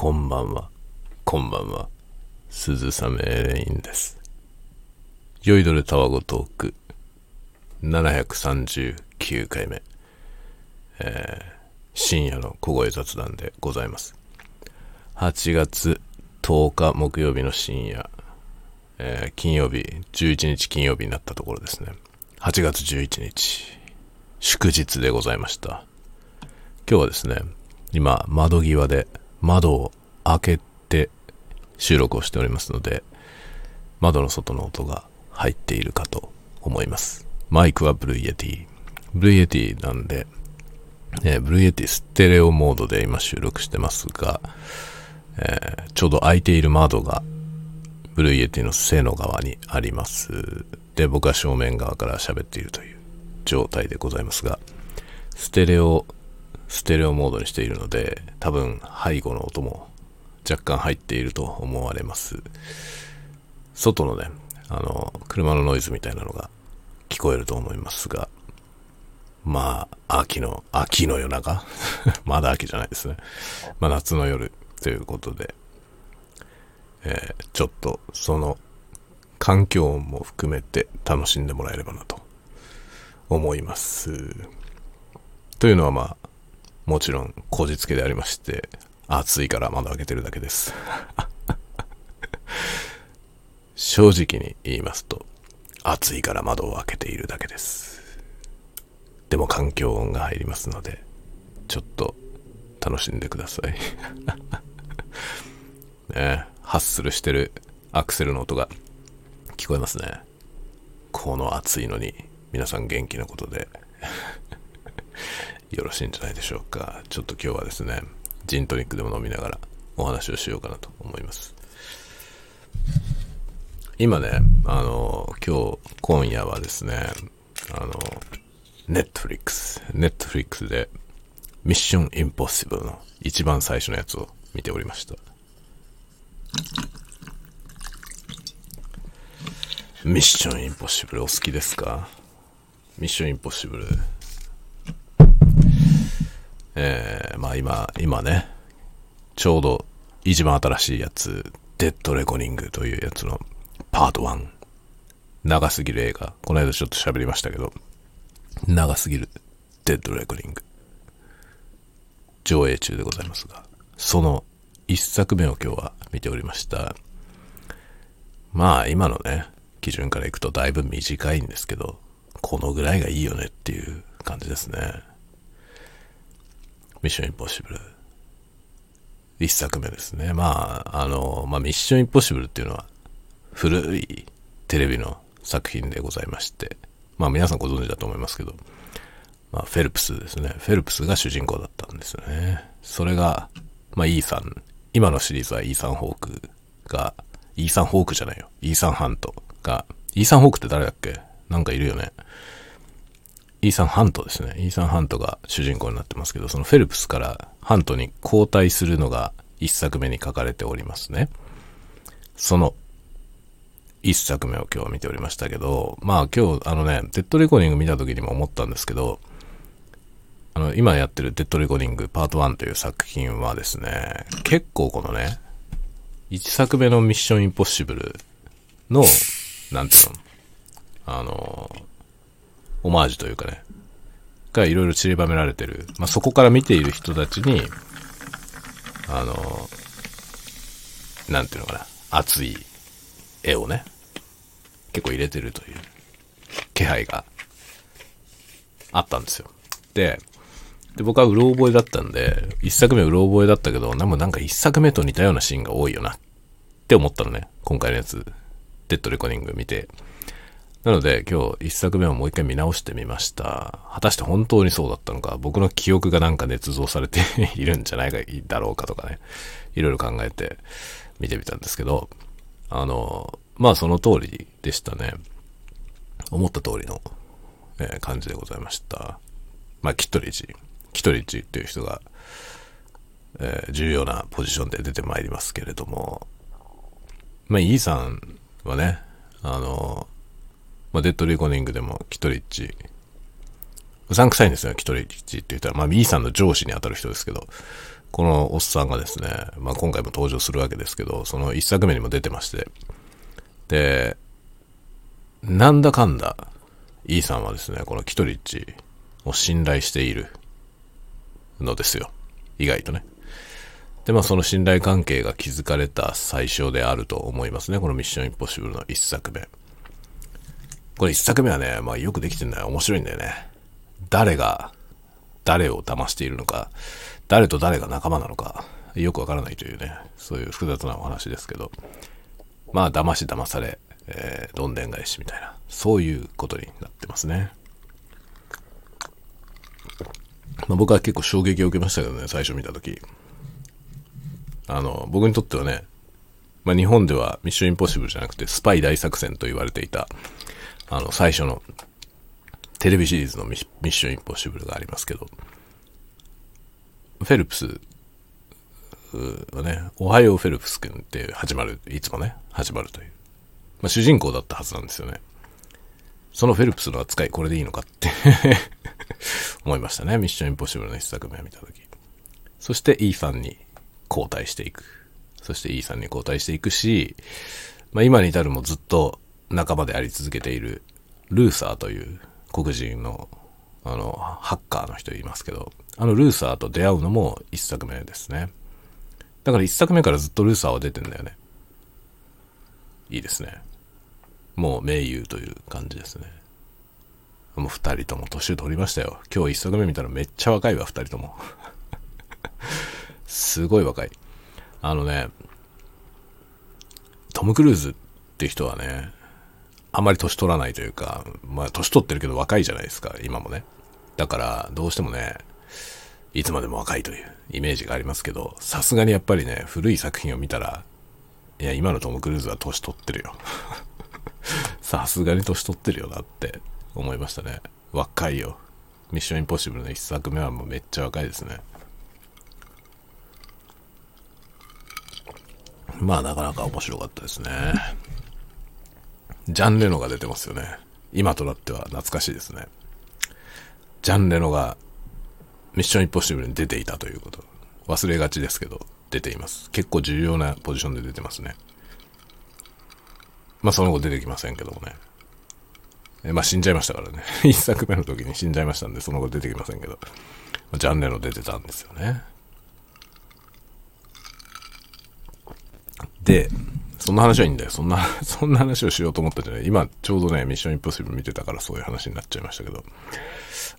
こんばんは。こんばんは。鈴雨レインです。酔いどれタワゴトーク739回目。えー深夜の小声雑談でございます。8月10日木曜日の深夜、えー金曜日、11日金曜日になったところですね。8月11日、祝日でございました。今日はですね、今、窓際で窓を開けて収録をしておりますので、窓の外の音が入っているかと思います。マイクは Blue Yeti。Blue Yeti なんで、えー Blue Yeti ステレオモードで今収録してますが、えーちょうど開いている窓が Blue Yeti の背の側にあります。で、僕は正面側から喋っているという状態でございますが、ステレオ、ステレオモードにしているので、多分背後の音も若干入っていると思われます。外のね、あの、車のノイズみたいなのが聞こえると思いますが、まあ、秋の、秋の夜中？まだ秋じゃないですね。まあ、夏の夜ということで、えーちょっとその環境音も含めて楽しんでもらえればなと思います。というのはまあ、もちろん、こじつけでありまして、暑いから窓開けてるだけです。正直に言いますと、暑いから窓を開けているだけです。でも環境音が入りますので、ちょっと楽しんでください。ねハッスルしてるアクセルの音が聞こえますね。この暑いのに皆さん元気なことでよろしいんじゃないでしょうか。ちょっと今日はですね、ジントニックでも飲みながらお話をしようかなと思います。今ね、あの、今日、今夜はですね、あの、ネットフリックス、ネットフリックスで、ミッションインポッシブルの一番最初のやつを見ておりました。ミッションインポッシブルお好きですか？ミッションインポッシブル。えー、まあ今、今ね、ちょうど一番新しいやつ、デッドレコニングというやつのパート1。長すぎる映画。この間ちょっと喋りましたけど、長すぎるデッドレコニング。上映中でございますが、その一作目を今日は見ておりました。まあ今のね、基準からいくとだいぶ短いんですけど、このぐらいがいいよねっていう感じですね。ミッションインポッシブル。一作目ですね。まあ、あの、まあミッションインポッシブルっていうのは古いテレビの作品でございまして、まあ皆さんご存知だと思いますけど、まあフェルプスですね。フェルプスが主人公だったんですよね。それが、まあイーサン、今のシリーズはイーサン・ホークが、イーサン・ホークじゃないよ。イーサン・ハントが、イーサン・ホークって誰だっけ？なんかいるよね。イーサン・ハントですね。イーサン・ハントが主人公になってますけど、そのフェルプスからハントに交代するのが一作目に書かれておりますね。その一作目を今日は見ておりましたけど、まあ今日あのね、デッドレコーディング見た時にも思ったんですけど、あの、今やってるデッドレコーディングパート1という作品はですね、結構このね、一作目のミッションインポッシブルの、なんていうの、あの、オマージュというかね、がいろいろ散りばめられてる。まあ、そこから見ている人たちに、あの、なんていうのかな、熱い絵をね、結構入れてるという気配があったんですよ。で、で僕はうろ覚えだったんで、一作目うろ覚えだったけど、なんもなんか一作目と似たようなシーンが多いよなって思ったのね。今回のやつ、デッドレコーディング見て。なので今日一作目をもう一回見直してみました。果たして本当にそうだったのか、僕の記憶がなんか捏造されているんじゃないかだろうかとかね、いろいろ考えて見てみたんですけど、あの、まあその通りでしたね。思った通りの、えー感じでございました。まあキットリッジ、キットリッジっていう人が、えー重要なポジションで出てまいりますけれども、まあイーさんはね、あの、まあ、デッドレコーディングでもキトリッチ、うさんくさいんですよ、キトリッチって言ったら、まあ、ミーさんの上司に当たる人ですけど、このおっさんがですね、まあ、今回も登場するわけですけど、その一作目にも出てまして、で、なんだかんだ、イーさんはですね、このキトリッチを信頼しているのですよ。意外とね。で、まあその信頼関係が築かれた最初であると思いますね。このミッションインポッシブルの一作目。これ一作目はね、まあよくできてるんだよ。面白いんだよね。誰が誰を騙しているのか、誰と誰が仲間なのか、よくわからないというね、そういう複雑なお話ですけど、まあ騙し騙され、えー、どんでん返しみたいな、そういうことになってますね。まあ、僕は結構衝撃を受けましたけどね、最初見たとき。あの、僕にとってはね、まあ、日本ではミッションインポッシブルじゃなくてスパイ大作戦と言われていた、あの、最初のテレビシリーズのミッションインポッシブルがありますけど、フェルプスはね、おはようフェルプス君って始まる、いつもね、始まるという。まあ、主人公だったはずなんですよね。そのフェルプスの扱いこれでいいのかって 思いましたね。ミッションインポッシブルの一作目を見たとき。そして E さんに交代していく。そして E さんに交代していくし、まあ、今に至るもずっと仲間であり続けているルーサーという黒人のあのハッカーの人いますけど、あのルーサーと出会うのも一作目ですね。だから一作目からずっとルーサーは出てんだよね。いいですね。もう名優という感じですね。もう二人とも年を取りましたよ。今日一作目見たらめっちゃ若いわ、二人とも。すごい若い。あのね、トム・クルーズって人はね、あまり年取らないというか、まあ年取ってるけど若いじゃないですか、今もね。だから、どうしてもね、いつまでも若いというイメージがありますけど、さすがにやっぱりね、古い作品を見たら、いや、今のトム・クルーズは年取ってるよ。さすがに年取ってるよなって思いましたね。若いよ。ミッション・インポッシブルの一作目はもうめっちゃ若いですね。まあなかなか面白かったですね。ジャン・レノが出てますよね。今となっては懐かしいですね。ジャン・レノがミッション・インポッシブルに出ていたということ。忘れがちですけど、出ています。結構重要なポジションで出てますね。まあその後出てきませんけどもね。えまあ死んじゃいましたからね。一作目の時に死んじゃいましたんで、その後出てきませんけど。ジャン・レノ出てたんですよね。で、そんな話はいいんだよ。そんな、そんな話をしようと思ったじゃない。今、ちょうどね、ミッションインポッシブル見てたからそういう話になっちゃいましたけど。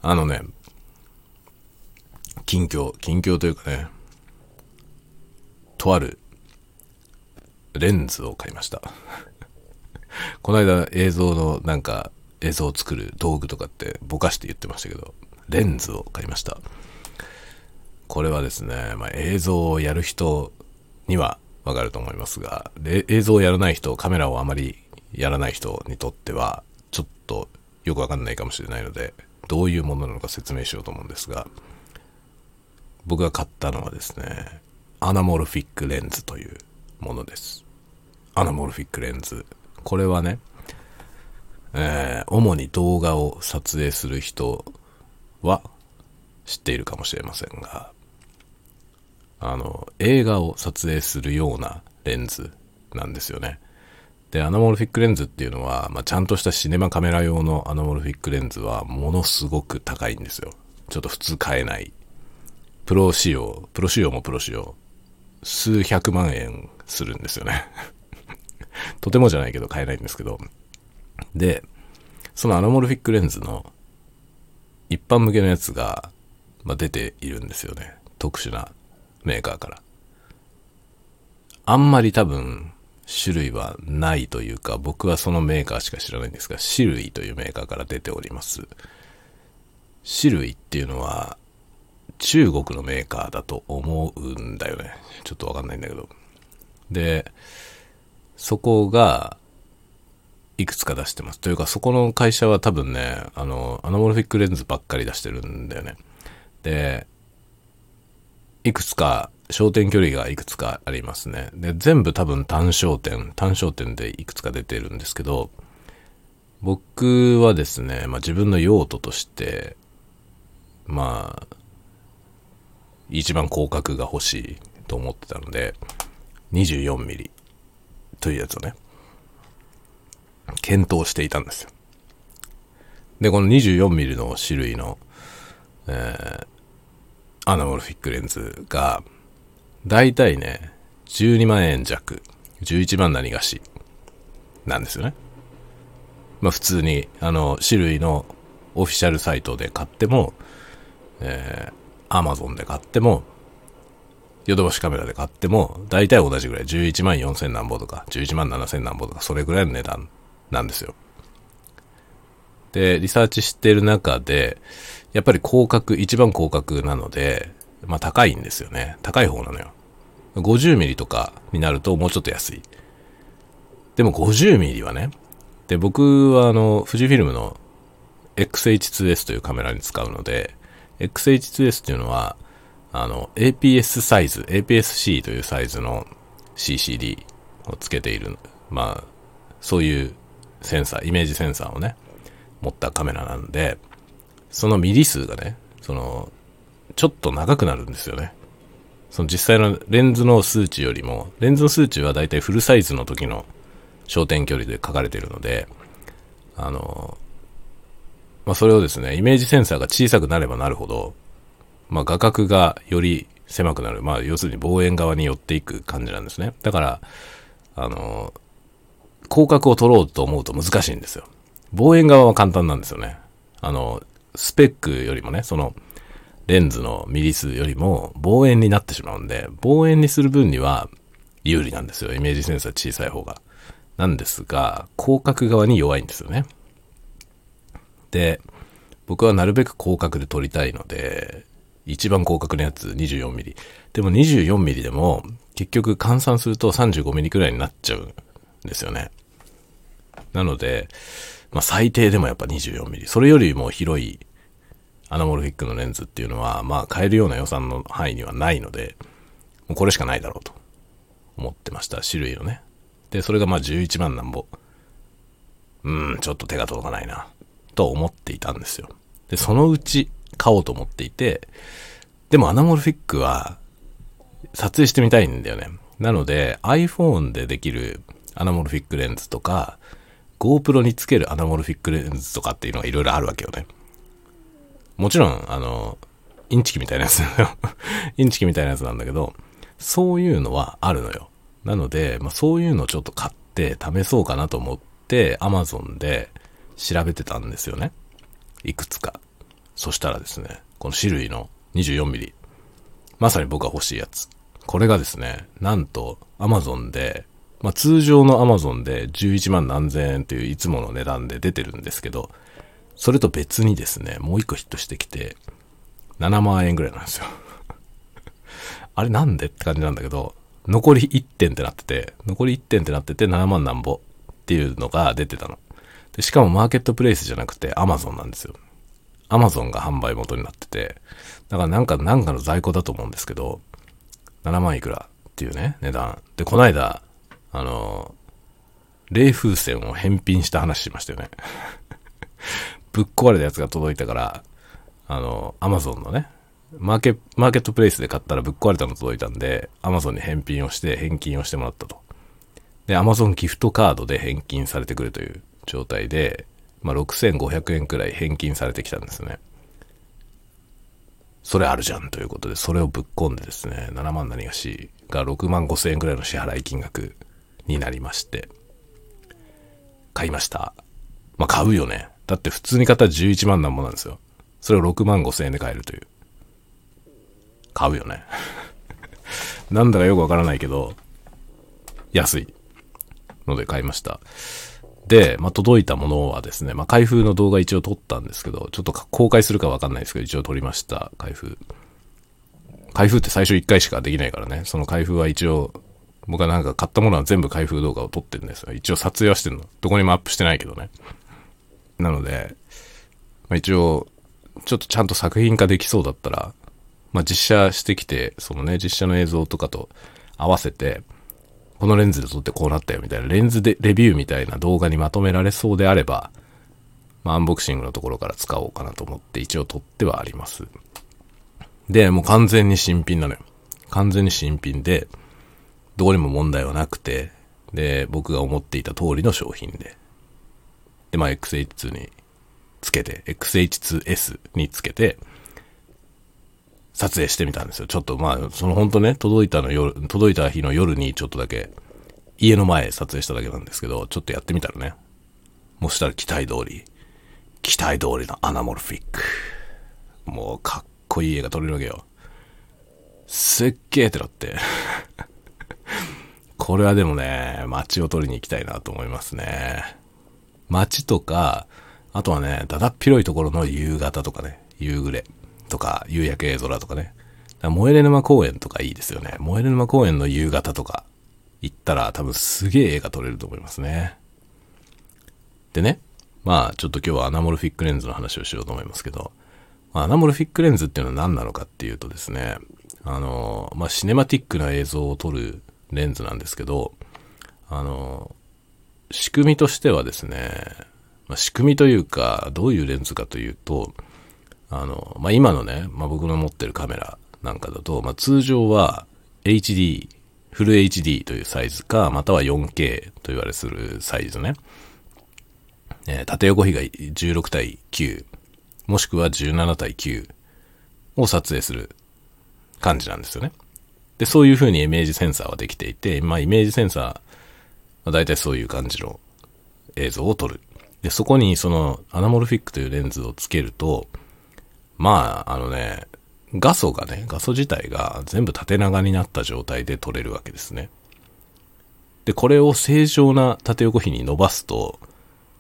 あのね、近況、近況というかね、とあるレンズを買いました。この間映像のなんか映像を作る道具とかってぼかして言ってましたけど、レンズを買いました。これはですね、まあ、映像をやる人にはわかると思いますが、映像をやらない人、カメラをあまりやらない人にとっては、ちょっとよくわかんないかもしれないので、どういうものなのか説明しようと思うんですが、僕が買ったのはですね、アナモルフィックレンズというものです。アナモルフィックレンズ。これはね、えー、主に動画を撮影する人は知っているかもしれませんが、あの、映画を撮影するようなレンズなんですよね。で、アナモルフィックレンズっていうのは、まあ、ちゃんとしたシネマカメラ用のアナモルフィックレンズはものすごく高いんですよ。ちょっと普通買えない。プロ仕様、プロ仕様もプロ仕様。数百万円するんですよね。とてもじゃないけど買えないんですけど。で、そのアナモルフィックレンズの一般向けのやつが、まあ、出ているんですよね。特殊なメーカーから。あんまり多分種類はないというか、僕はそのメーカーしか知らないんですが、 SIRUI というメーカーから出ております。SIRUI っていうのは中国のメーカーだと思うんだよね。ちょっとわかんないんだけど。で、そこがいくつか出してます。というか、そこの会社は多分ね、あの、アナモルフィックレンズばっかり出してるんだよね。で、いくつか、焦点距離がいくつかありますね。で、全部多分単焦点、単焦点でいくつか出てるんですけど、僕はですね、まあ自分の用途として、まあ、一番広角が欲しいと思ってたので、24ミリというやつをね、検討していたんですよ。で、この24ミリの種類の、えー、アナモルフィックレンズが、だいたいね、12万円弱、11万何がし、なんですよね。まあ普通に、あの、種類のオフィシャルサイトで買っても、えー、アマゾンで買っても、ヨドバシカメラで買っても、大体同じぐらい、11万4000何ぼとか、11万7千何ぼとか、それぐらいの値段なんですよ。で、リサーチしてる中で、やっぱり広角、一番広角なので、まあ高いんですよね。高い方なのよ。50ミリとかになるともうちょっと安い。でも50ミリはね、で、僕はあの、富士フィルムの XH2S というカメラに使うので、XH2S っていうのは、あの、APS サイズ、APS-C というサイズの CCD をつけている、まあ、そういうセンサー、イメージセンサーをね、持ったカメラなんで、そのミリ数がね、その、ちょっと長くなるんですよね。その実際のレンズの数値よりも、レンズの数値はだいたいフルサイズの時の焦点距離で書かれているので、あの、まあ、それをですね、イメージセンサーが小さくなればなるほど、まあ、画角がより狭くなる。まあ、要するに望遠側に寄っていく感じなんですね。だから、あの、広角を取ろうと思うと難しいんですよ。望遠側は簡単なんですよね。あの、スペックよりもね、その、レンズのミリ数よりも望遠になってしまうんで、望遠にする分には有利なんですよ。イメージセンサー小さい方が。なんですが、広角側に弱いんですよね。で、僕はなるべく広角で撮りたいので、一番広角のやつ 24mm。でも 24mm でも結局換算すると 35mm くらいになっちゃうんですよね。なので、まあ最低でもやっぱ 24mm。それよりも広いアナモルフィックのレンズっていうのは、まあ買えるような予算の範囲にはないので、もうこれしかないだろうと思ってました。種類のね。で、それがまあ11万なんぼ。うん、ちょっと手が届かないな。と思っていたんですよ。で、そのうち買おうと思っていて、でもアナモルフィックは撮影してみたいんだよね。なので iPhone でできるアナモルフィックレンズとか GoPro につけるアナモルフィックレンズとかっていうのがいろいろあるわけよね。もちろん、あの、インチキみたいなやつだよ。インチキみたいなやつなんだけど、そういうのはあるのよ。なので、まあ、そういうのをちょっと買って試そうかなと思って Amazon で調べてたんですよね。いくつか。そしたらですね、この種類の 24mm。まさに僕が欲しいやつ。これがですね、なんと Amazon で、まあ、通常の Amazon で11万何千円といういつもの値段で出てるんですけど、それと別にですね、もう一個ヒットしてきて、7万円ぐらいなんですよ。あれなんでって感じなんだけど、残り1点ってなってて、残り1点ってなってて7万なんぼっていうのが出てたの。で、しかもマーケットプレイスじゃなくて Amazon なんですよ。Amazon が販売元になってて、だからなんか、なんかの在庫だと思うんですけど、7万いくらっていうね、値段。で、こないだ、あの、冷風船を返品した話しましたよね。ぶっ壊れたやつが届いたから、あの、Amazon のね、マーケ、マーケットプレイスで買ったらぶっ壊れたの届いたんで、Amazon に返品をして返金をしてもらったと。で、Amazon ギフトカードで返金されてくるという状態で、まあ、6500円くらい返金されてきたんですね。それあるじゃんということで、それをぶっ込んでですね、7万何がしが6万5千円くらいの支払い金額になりまして、買いました。まあ、買うよね。だって普通に買ったら11万なんもなんですよ。それを6万5千円で買えるという。買うよね。なんだかよくわからないけど、安いので買いました。で、まあ、届いたものはですね、まあ、開封の動画一応撮ったんですけど、ちょっと公開するかわかんないですけど、一応撮りました、開封。開封って最初1回しかできないからね、その開封は一応、僕はなんか買ったものは全部開封動画を撮ってるんですよ。一応撮影はしてるの。どこにもアップしてないけどね。なので、まあ、一応、ちょっとちゃんと作品化できそうだったら、まあ、実写してきて、そのね、実写の映像とかと合わせて、このレンズで撮ってこうなったよみたいな、レンズでレビューみたいな動画にまとめられそうであれば、まあ、アンボクシングのところから使おうかなと思って一応撮ってはあります。で、もう完全に新品なのよ。完全に新品で、どこにも問題はなくて、で、僕が思っていた通りの商品で。で、まあ XH2 につけて、XH2S につけて、撮影してみたんですよ。ちょっとまあ、その本当ね、届いたの夜、届いた日の夜にちょっとだけ、家の前撮影しただけなんですけど、ちょっとやってみたらね、もしたら期待通り、期待通りのアナモルフィック。もうかっこいい絵が撮れるわけよ。すっげーってなって。これはでもね、街を撮りに行きたいなと思いますね。街とか、あとはね、だだっ広いところの夕方とかね、夕暮れとか、夕焼け空とかね。かモエレ沼公園とかいいですよね。モエレ沼公園の夕方とか行ったら多分すげえ絵が撮れると思いますね。でね、まあちょっと今日はアナモルフィックレンズの話をしようと思いますけど、アナモルフィックレンズっていうのは何なのかっていうとですね、あの、まあシネマティックな映像を撮るレンズなんですけど、あの、仕組みとしてはですね、まあ、仕組みというか、どういうレンズかというと、あの、まあ、今のね、まあ、僕の持ってるカメラなんかだと、まあ、通常は HD、フル HD というサイズか、または 4K と言われするサイズね。えー、縦横比が16対9、もしくは17対9を撮影する感じなんですよね。で、そういう風にイメージセンサーはできていて、まあイメージセンサー、まあ、大体そういう感じの映像を撮る。で、そこにそのアナモルフィックというレンズをつけると、まあ、あのね、画素がね、画素自体が全部縦長になった状態で撮れるわけですね。で、これを正常な縦横比に伸ばすと、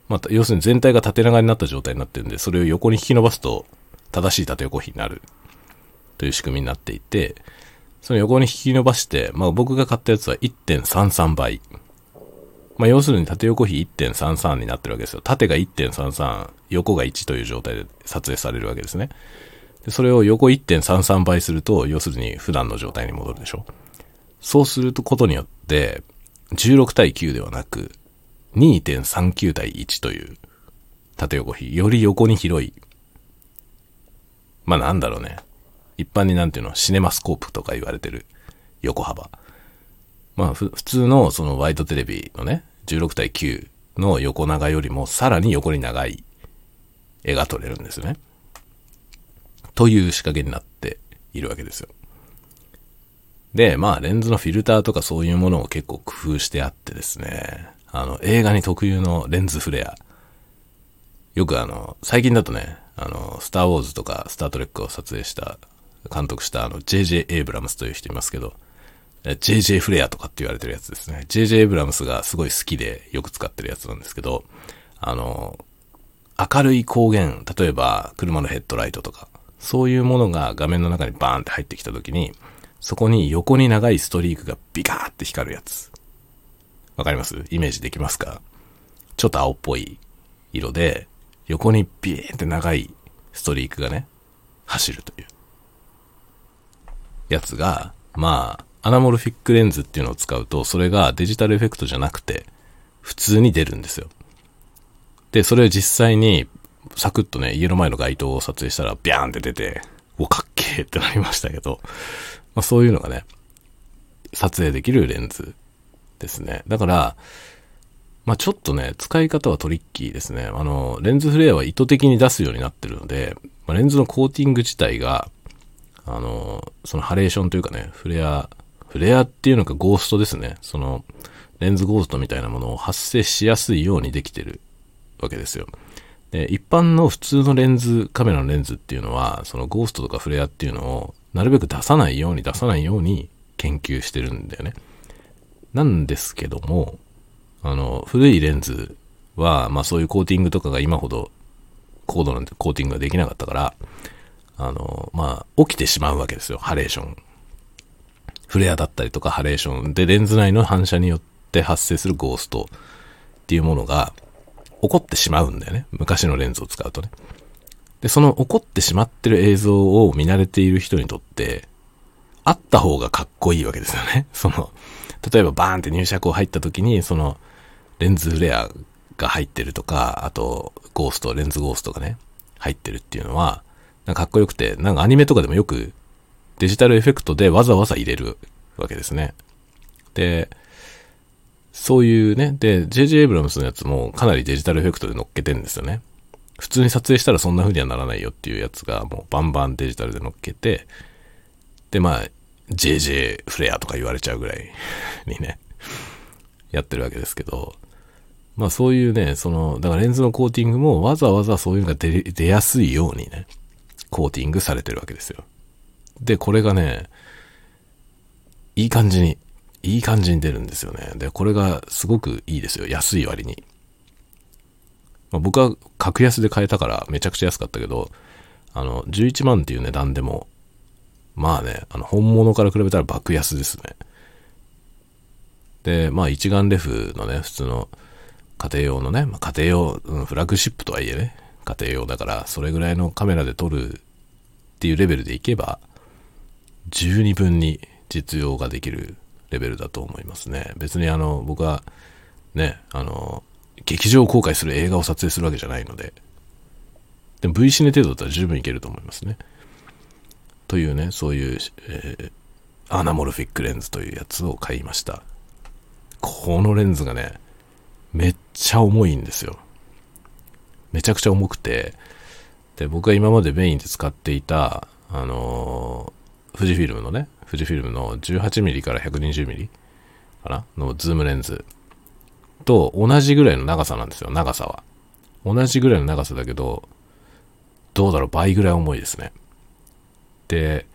また、要するに全体が縦長になった状態になってるんで、それを横に引き伸ばすと、正しい縦横比になるという仕組みになっていて、その横に引き伸ばして、まあ僕が買ったやつは1.33倍。まあ要するに縦横比1.33になってるわけですよ。縦が1.33、横が1という状態で撮影されるわけですね。でそれを横1.33倍すると、要するに普段の状態に戻るでしょ。そうすることによって、16対9ではなく、2.39対1という縦横比、より横に広い。まあなんだろうね。一般になんていうの、シネマスコープとか言われてる横幅。まあ、普通のそのワイドテレビのね、16対9の横長よりもさらに横に長い絵が撮れるんですね。という仕掛けになっているわけですよ。で、まあレンズのフィルターとかそういうものを結構工夫してあってですね、あの映画に特有のレンズフレア。よくあの、最近だとね、あの、スターウォーズとかスタートレックを撮影した監督したあの JJ エイブラムスという人いますけど、JJ フレアとかって言われてるやつですね。JJ エイブラムスがすごい好きでよく使ってるやつなんですけど、あの、明るい光源、例えば車のヘッドライトとか、そういうものが画面の中にバーンって入ってきた時に、そこに横に長いストリークがビカーって光るやつ。わかります？イメージできますか？ちょっと青っぽい色で、横にビーンって長いストリークがね、走るという。やつが、まあ、アナモルフィックレンズっていうのを使うと、それがデジタルエフェクトじゃなくて、普通に出るんですよ。で、それを実際に、サクッとね、家の前の街灯を撮影したら、ビャーンって出て、お、かっけーってなりましたけど、まあそういうのがね、撮影できるレンズですね。だから、まあちょっとね、使い方はトリッキーですね。あの、レンズフレアは意図的に出すようになってるので、まあ、レンズのコーティング自体が、あの、そのハレーションというかね、フレア、フレアっていうのかゴーストですね。その、レンズゴーストみたいなものを発生しやすいようにできてるわけですよ。で、一般の普通のレンズ、カメラのレンズっていうのは、そのゴーストとかフレアっていうのを、なるべく出さないように出さないように研究してるんだよね。なんですけども、あの、古いレンズは、まあそういうコーティングとかが今ほど高度なコーティングができなかったから、あの、まあ、起きてしまうわけですよ、ハレーション。フレアだったりとかハレーションでレンズ内の反射によって発生するゴーストっていうものが起こってしまうんだよね。昔のレンズを使うとね。で、その起こってしまってる映像を見慣れている人にとって、あった方がかっこいいわけですよね。その、例えばバーンって入射口入った時に、その、レンズフレアが入ってるとか、あと、ゴースト、レンズゴーストがね、入ってるっていうのは、なんかかっこよくて、なんかアニメとかでもよくデジタルエフェクトでわざわざ入れるわけですね。で、そういうね、で、JJ エイブラムスのやつもかなりデジタルエフェクトで乗っけてんですよね。普通に撮影したらそんな風にはならないよっていうやつがもうバンバンデジタルで乗っけて、で、まあ、JJ フレアとか言われちゃうぐらい にね、やってるわけですけど、まあそういうね、その、だからレンズのコーティングもわざわざそういうのが出出やすいようにね、コーティングされてるわけですよ。で、これがね、いい感じに、いい感じに出るんですよね。で、これがすごくいいですよ。安い割に。まあ、僕は格安で買えたからめちゃくちゃ安かったけど、あの、11万っていう値段でも、まあね、あの、本物から比べたら爆安ですね。で、まあ一眼レフのね、普通の家庭用のね、まあ、家庭用、うん、フラッグシップとはいえね、家庭用だから、それぐらいのカメラで撮るっていうレベルでいけば、十二分に実用ができるレベルだと思いますね。別にあの、僕は、ね、あの、劇場公開する映画を撮影するわけじゃないので、でも V シネ程度だったら十分いけると思いますね。というね、そういう、えー、アナモルフィックレンズというやつを買いました。このレンズがね、めっちゃ重いんですよ。めちゃくちゃ重くて、で、僕が今までメインで使っていた、あのー、富士フィルムのね、富士フィルムの 18mm から 120mm かな？のズームレンズと同じぐらいの長さなんですよ、長さは。同じぐらいの長さだけど、どうだろう、倍ぐらい重いですね。で、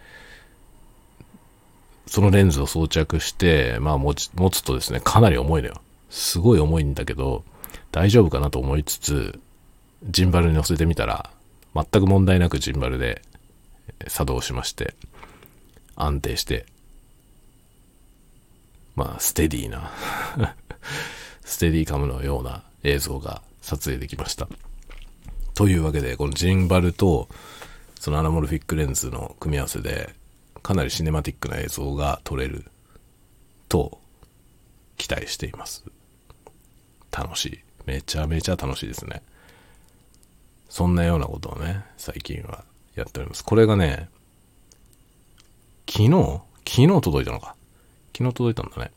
そのレンズを装着して、まあ持ち、持つとですね、かなり重いのよ。すごい重いんだけど、大丈夫かなと思いつつ、ジンバルに乗せてみたら、全く問題なくジンバルで作動しまして、安定して、まあ、ステディーな ステディカムのような映像が撮影できました。というわけで、このジンバルと、そのアナモルフィックレンズの組み合わせで、かなりシネマティックな映像が撮れると期待しています。楽しい。めちゃめちゃ楽しいですね。そんなようなことをね、最近はやっております。これがね、昨日？昨日届いたのか。昨日届いたんだね。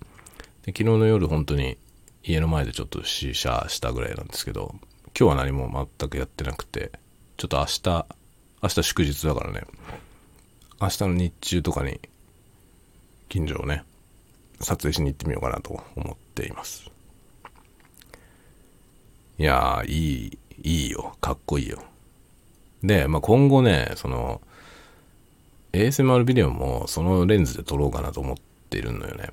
で昨日の夜本当に家の前でちょっと試写したぐらいなんですけど、今日は何も全くやってなくて、ちょっと明日、明日祝日だからね、明日の日中とかに近所をね、撮影しに行ってみようかなと思っています。いやー、いい、いいよ。かっこいいよ。で、まあ、今後ね、その、ASMR ビデオもそのレンズで撮ろうかなと思ってるのよね。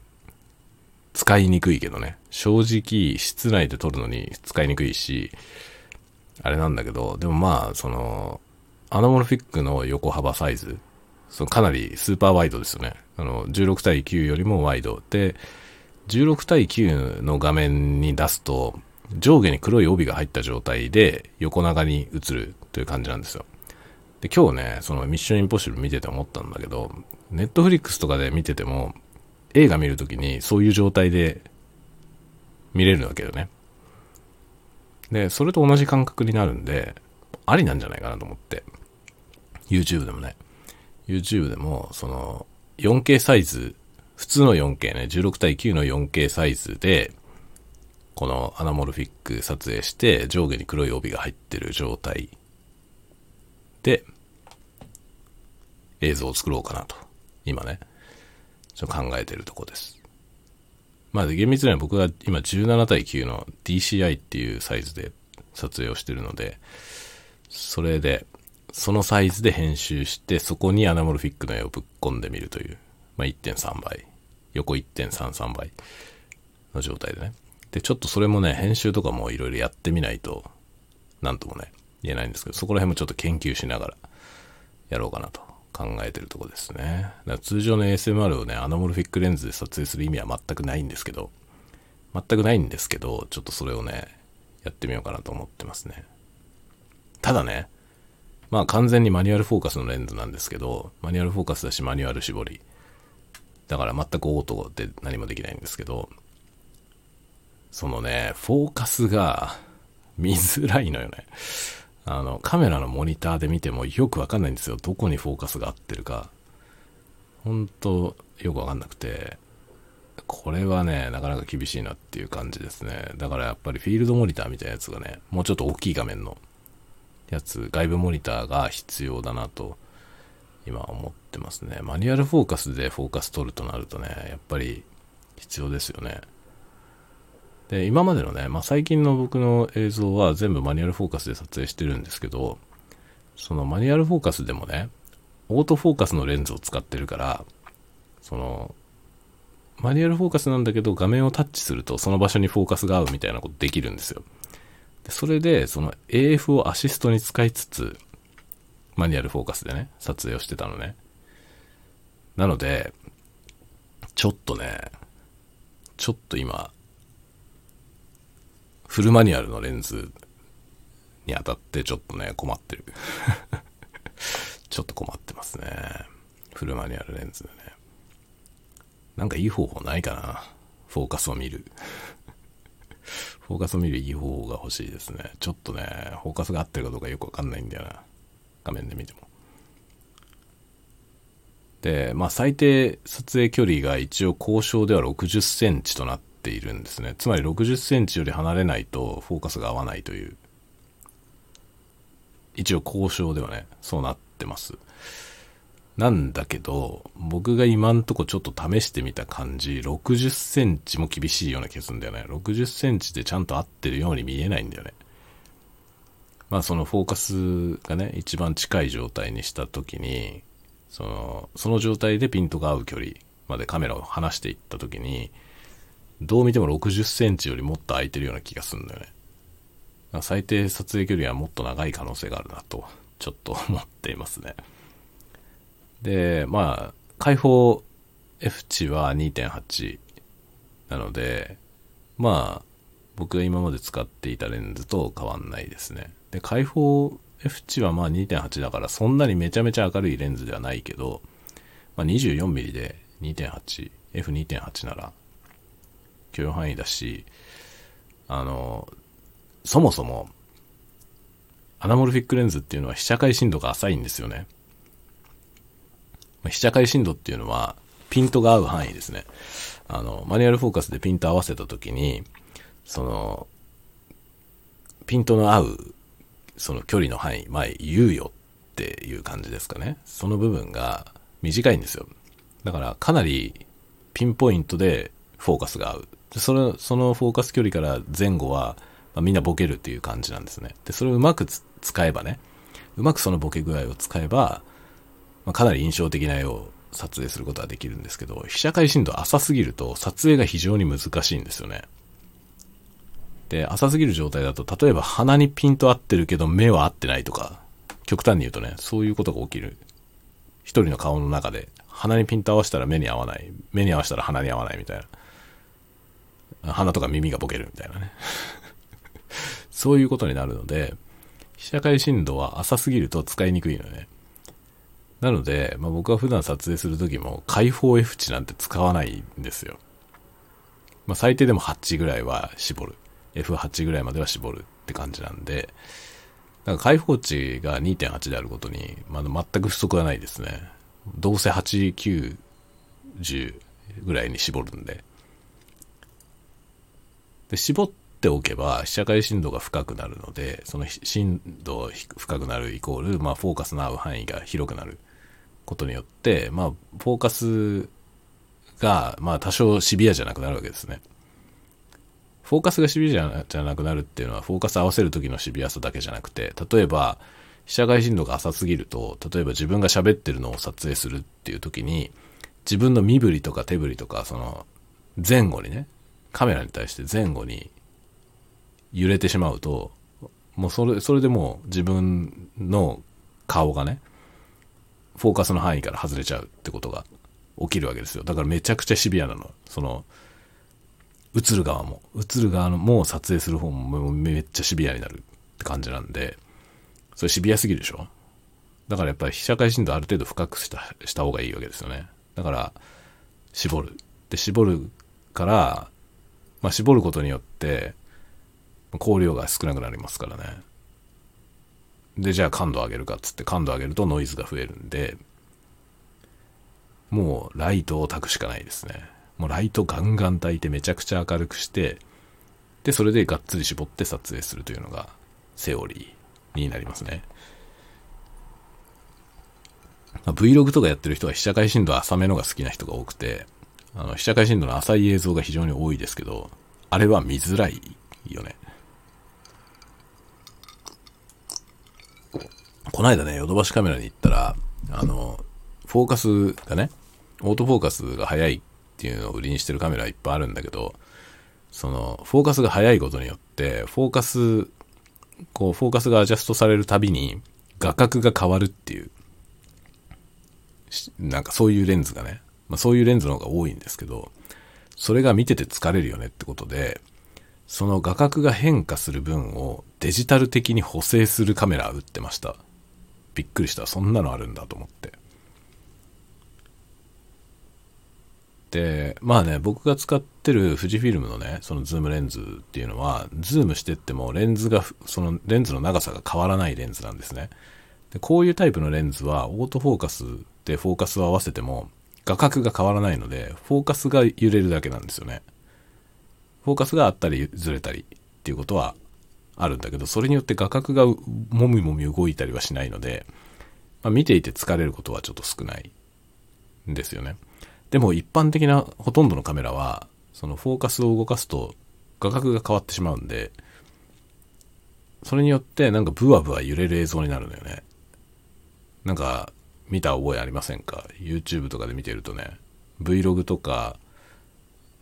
使いにくいけどね。正直、室内で撮るのに使いにくいし、あれなんだけど、でもまあ、その、アナモルフィックの横幅サイズ、そのかなりスーパーワイドですよね。あの、16対9よりもワイド。で、16対9の画面に出すと、上下に黒い帯が入った状態で横長に映るという感じなんですよ。で、今日ね、そのミッションインポッシブル見てて思ったんだけど、ネットフリックスとかで見てても、映画見るときにそういう状態で見れるわけよね。で、それと同じ感覚になるんで、ありなんじゃないかなと思って。YouTube でもね。YouTube でも、その、4K サイズ、普通の 4K ね、16対9の 4K サイズで、このアナモルフィック撮影して上下に黒い帯が入ってる状態で映像を作ろうかなと。今ね。ちょっと考えてるとこです。まあ厳密には僕が今17対9の DCI っていうサイズで撮影をしてるのでそれでそのサイズで編集してそこにアナモルフィックの絵をぶっ込んでみるという、まあ、1.3倍。横1.33倍の状態でね。で、ちょっとそれもね、編集とかもいろいろやってみないと、なんともね、言えないんですけど、そこら辺もちょっと研究しながらやろうかなと考えてるとこですね。だから通常の ASMR をね、アナモルフィックレンズで撮影する意味は全くないんですけど、全くないんですけど、ちょっとそれをね、やってみようかなと思ってますね。ただね、まあ完全にマニュアルフォーカスのレンズなんですけど、マニュアルフォーカスだしマニュアル絞り。だから全くオートで何もできないんですけど、そのね、フォーカスが見づらいのよね。あの、カメラのモニターで見てもよくわかんないんですよ。どこにフォーカスが合ってるか。本当よくわかんなくて、これはね、なかなか厳しいなっていう感じですね。だからやっぱりフィールドモニターみたいなやつがね、もうちょっと大きい画面のやつ、外部モニターが必要だなと、今思ってますね。マニュアルフォーカスでフォーカス取るとなるとね、やっぱり必要ですよね。で、今までのね、まあ、最近の僕の映像は全部マニュアルフォーカスで撮影してるんですけど、そのマニュアルフォーカスでもね、オートフォーカスのレンズを使ってるから、その、マニュアルフォーカスなんだけど画面をタッチするとその場所にフォーカスが合うみたいなことできるんですよ。でそれで、その AF をアシストに使いつつ、マニュアルフォーカスでね、撮影をしてたのね。なので、ちょっとね、ちょっと今、フルマニュアルのレンズに当たってちょっとね、困ってる。ちょっと困ってますね。フルマニュアルレンズでね。なんかいい方法ないかな？フォーカスを見る。フォーカスを見るいい方法が欲しいですね。ちょっとね、フォーカスが合ってるかどうかよくわかんないんだよな。画面で見ても。で、まあ最低撮影距離が一応交渉では60センチとなってているんですね。つまり60センチより離れないとフォーカスが合わないという。一応交渉ではね、そうなってます。なんだけど、僕が今んとこちょっと試してみた感じ、60センチも厳しいような気がするんだよね。60センチでちゃんと合ってるように見えないんだよね。まあそのフォーカスがね、一番近い状態にした時に、その、その状態でピントが合う距離までカメラを離していった時に、どう見ても60センチよりもっと空いてるような気がするんだよね。最低撮影距離はもっと長い可能性があるなと、ちょっと思っていますね。で、まあ、開放 F 値は2.8なので、まあ、僕が今まで使っていたレンズと変わんないですね。で、開放 F 値はまあ2.8だからそんなにめちゃめちゃ明るいレンズではないけど、まあ、24mm で2.8、F2.8 なら許容範囲だし、あの、そもそもアナモルフィックレンズっていうのは被写界深度が浅いんですよね。被写界深度っていうのはピントが合う範囲ですね。あの、マニュアルフォーカスでピント合わせた時に、その、ピントの合うその距離の範囲、まあ言うよっていう感じですかね。その部分が短いんですよ。だからかなりピンポイントでフォーカスが合う。でその、そのフォーカス距離から前後は、まあ、みんなボケるっていう感じなんですね。で、それをうまく使えばね、うまくそのボケ具合を使えば、まあ、かなり印象的な絵を撮影することができるんですけど、被写界深度浅すぎると撮影が非常に難しいんですよね。で、浅すぎる状態だと、例えば鼻にピント合ってるけど目は合ってないとか、極端に言うとね、そういうことが起きる。一人の顔の中で、鼻にピント合わせたら目に合わない。目に合わせたら鼻に合わないみたいな。鼻とか耳がボケるみたいなね。そういうことになるので、被写界深度は浅すぎると使いにくいのね。なので、まあ、僕は普段撮影するときも開放 F 値なんて使わないんですよ。まあ、最低でも8ぐらいは絞る。F8 ぐらいまでは絞るって感じなんで、なんか開放値が2.8であることに、まだ全く不足はないですね。どうせ8、9、10ぐらいに絞るんで。で、絞っておけば、被写界深度が深くなるので、その深度深くなるイコール、まあ、フォーカスの合う範囲が広くなることによって、まあ、フォーカスが、まあ、多少シビアじゃなくなるわけですね。フォーカスがシビアじゃなくなるっていうのは、フォーカス合わせる時のシビアさだけじゃなくて、例えば、被写界深度が浅すぎると、例えば自分が喋ってるのを撮影するっていう時に、自分の身振りとか手振りとか、その、前後にね、カメラに対して前後に揺れてしまうと、もうそれ、それでもう自分の顔がね、フォーカスの範囲から外れちゃうってことが起きるわけですよ。だからめちゃくちゃシビアなの。その、映る側も、映る側のも撮影する方もめっちゃシビアになるって感じなんで、それシビアすぎるでしょだからやっぱり被写界深度ある程度深くしたした方がいいわけですよね。だから、絞る。で、絞るから、まあ、絞ることによって、光量が少なくなりますからね。で、じゃあ感度上げるかっつって感度上げるとノイズが増えるんで、もうライトを焚くしかないですね。もうライトガンガン焚いてめちゃくちゃ明るくして、で、それでがっつり絞って撮影するというのがセオリーになりますね。まあ、Vlog とかやってる人は被写界深度浅めのが好きな人が多くて、あの、被写界深度の浅い映像が非常に多いですけど、あれは見づらいよね。この間ね、ヨドバシカメラに行ったら、あの、フォーカスがね、オートフォーカスが速いっていうのを売りにしてるカメラいっぱいあるんだけど、その、フォーカスが速いことによって、フォーカス、こう、フォーカスがアジャストされるたびに、画角が変わるっていう、なんかそういうレンズがね、まあ、そういうレンズの方が多いんですけど、それが見てて疲れるよねってことで、その画角が変化する分をデジタル的に補正するカメラ売ってました。びっくりした。そんなのあるんだと思って。で、まあね、僕が使ってる富士フィルムのね、そのズームレンズっていうのは、ズームしてってもレンズが、そのレンズの長さが変わらないレンズなんですね。でこういうタイプのレンズは、オートフォーカスでフォーカスを合わせても、画角が変わらないので、フォーカスが揺れるだけなんですよね。フォーカスがあったりずれたりっていうことはあるんだけど、それによって画角がもみもみ動いたりはしないので、まあ、見ていて疲れることはちょっと少ないんですよね。でも一般的なほとんどのカメラは、そのフォーカスを動かすと画角が変わってしまうんで、それによってなんかブワブワ揺れる映像になるのよね。なんか見た覚えありませんか ?YouTube とかで見てるとね、Vlog とか、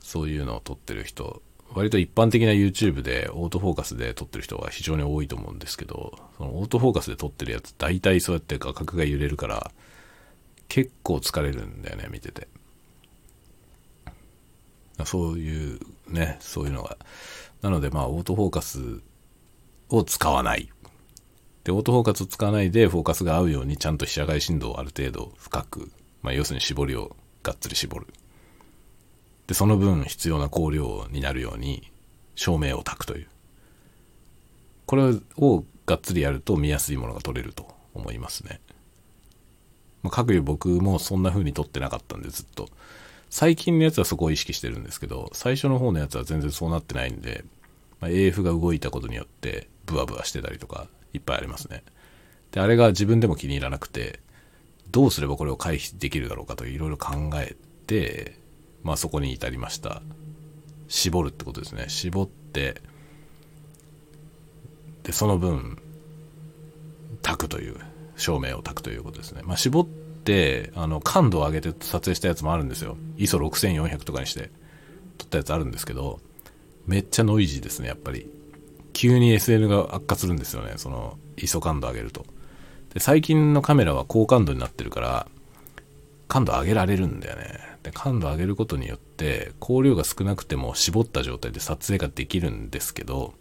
そういうのを撮ってる人、割と一般的な YouTube でオートフォーカスで撮ってる人が非常に多いと思うんですけど、そのオートフォーカスで撮ってるやつ、大体そうやって画角が揺れるから、結構疲れるんだよね、見てて。そういうね、そういうのが。なので、まあ、オートフォーカスを使わないで、オートフォーカスを使わないでフォーカスが合うようにちゃんと被写界深度をある程度深く、まあ、要するに絞りをがっつり絞る。で、その分必要な光量になるように照明を焚くという。これをがっつりやると見やすいものが撮れると思いますね。まあ、各有僕もそんな風に撮ってなかったんでずっと。最近のやつはそこを意識してるんですけど、最初の方のやつは全然そうなってないんで、まあ、AF が動いたことによってブワブワしてたりとかいっぱいありますね。で、あれが自分でも気に入らなくて、どうすればこれを回避できるだろうかといろいろ考えて、まあそこに至りました。絞るってことですね。絞って、で、その分、炊くという、照明を炊くということですね。まあ絞って、あの、感度を上げて撮影したやつもあるんですよ。ISO6400 とかにして撮ったやつあるんですけど、めっちゃノイジーですね、やっぱり。急に SN が悪化するんですよね。その、ISO 感度上げると。で、最近のカメラは高感度になってるから、感度上げられるんだよね。で、感度上げることによって、光量が少なくても絞った状態で撮影ができるんですけど、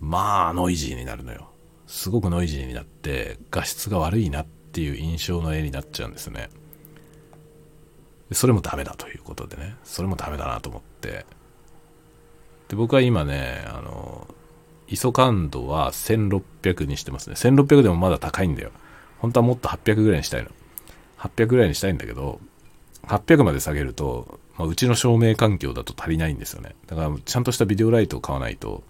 まあ、ノイジーになるのよ。すごくノイジーになって、画質が悪いなっていう印象の絵になっちゃうんですね。それもダメだということでね、それもダメだなと思って、で、僕は今ね、あの、ISO 感度は1600にしてますね。1600でもまだ高いんだよ。本当はもっと800ぐらいにしたいの。800ぐらいにしたいんだけど、800まで下げると、まあ、うちの照明環境だと足りないんですよね。だから、ちゃんとしたビデオライトを買わないと、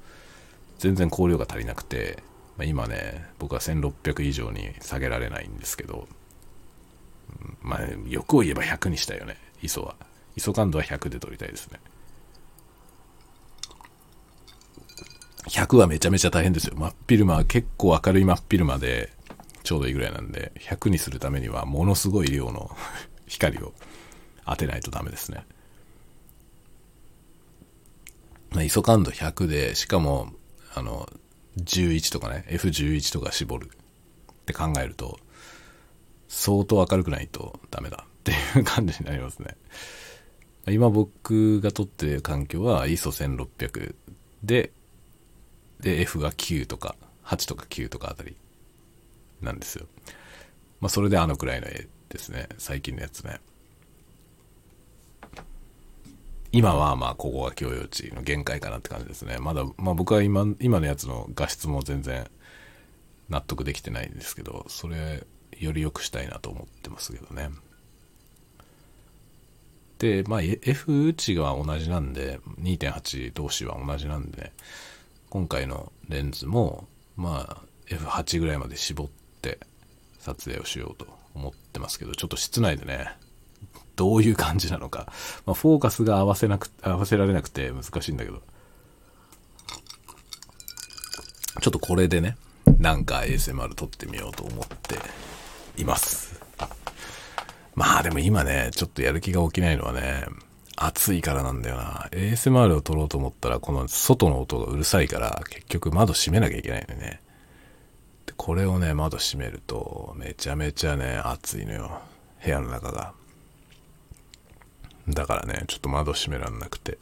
全然光量が足りなくて、まあ、今ね、僕は1600以上に下げられないんですけど、まあ、欲を言えば100にしたいよね、ISO は。ISO 感度は100で撮りたいですね。100はめちゃめちゃ大変ですよ。真っ昼間は、結構明るい真っ昼間でちょうどいいぐらいなんで、100にするためにはものすごい量の光を当てないとダメですね。まあ、ISO 感度100で、しかも、あの、11とかね、F11 とか絞るって考えると、相当明るくないとダメだっていう感じになりますね。今僕が撮ってる環境は ISO1600 でで、F が9とか、8とか9とかあたりなんですよ。まあ、それであのくらいの絵ですね。最近のやつね。今はまあここが許容値の限界かなって感じですね。まだ、まあ僕は今、今のやつの画質も全然納得できてないんですけど、それより良くしたいなと思ってますけどね。で、まあ、F 値が同じなんで、2.8同士は同じなんで、ね、今回のレンズも、まあ、F8 ぐらいまで絞って撮影をしようと思ってますけど、ちょっと室内でね、どういう感じなのか、まあ、フォーカスが合わせなく、合わせられなくて難しいんだけど、ちょっとこれでね、なんか ASMR 撮ってみようと思っています。まあでも今ね、ちょっとやる気が起きないのはね、暑いからなんだよな。ASMR を撮ろうと思ったら、この外の音がうるさいから、結局窓閉めなきゃいけないのよね。でこれをね、窓閉めると、めちゃめちゃね、暑いのよ。部屋の中が。だからね、ちょっと窓閉めらんなくて。っ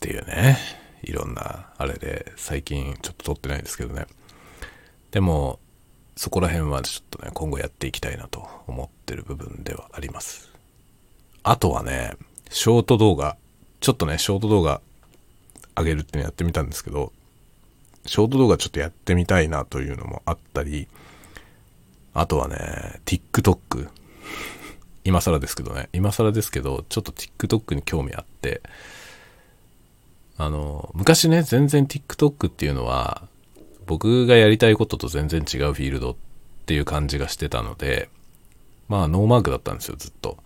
ていうね。いろんな、あれで、最近ちょっと撮ってないんですけどね。でも、そこら辺はちょっとね、今後やっていきたいなと思ってる部分ではあります。あとはね、ショート動画、ちょっとね、ショート動画上げるってのやってみたんですけど、ショート動画ちょっとやってみたいなというのもあったり、あとはね、TikTok。今更ですけどね、今更ですけど、ちょっと TikTok に興味あって、あの、昔ね、全然 TikTok っていうのは、僕がやりたいことと全然違うフィールドっていう感じがしてたので、まあノーマークだったんですよ、ずっと。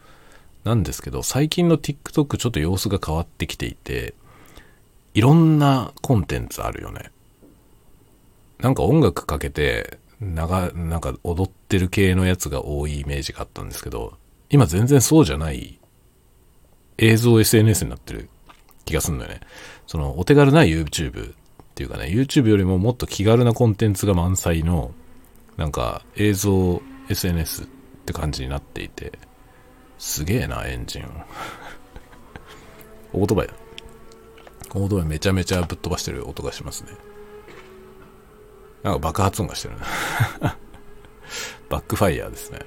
なんですけど、最近の TikTok ちょっと様子が変わってきていて、いろんなコンテンツあるよね。なんか音楽かけて、長、なんか踊ってる系のやつが多いイメージがあったんですけど、今全然そうじゃない映像 SNS になってる気がすんだよね。そのお手軽な YouTube っていうかね、YouTube よりももっと気軽なコンテンツが満載の、なんか映像 SNS って感じになっていて、すげえな、エンジン。オートバイだ。オートバイめちゃめちゃぶっ飛ばしてる音がしますね。なんか爆発音がしてるね。バックファイヤーですね。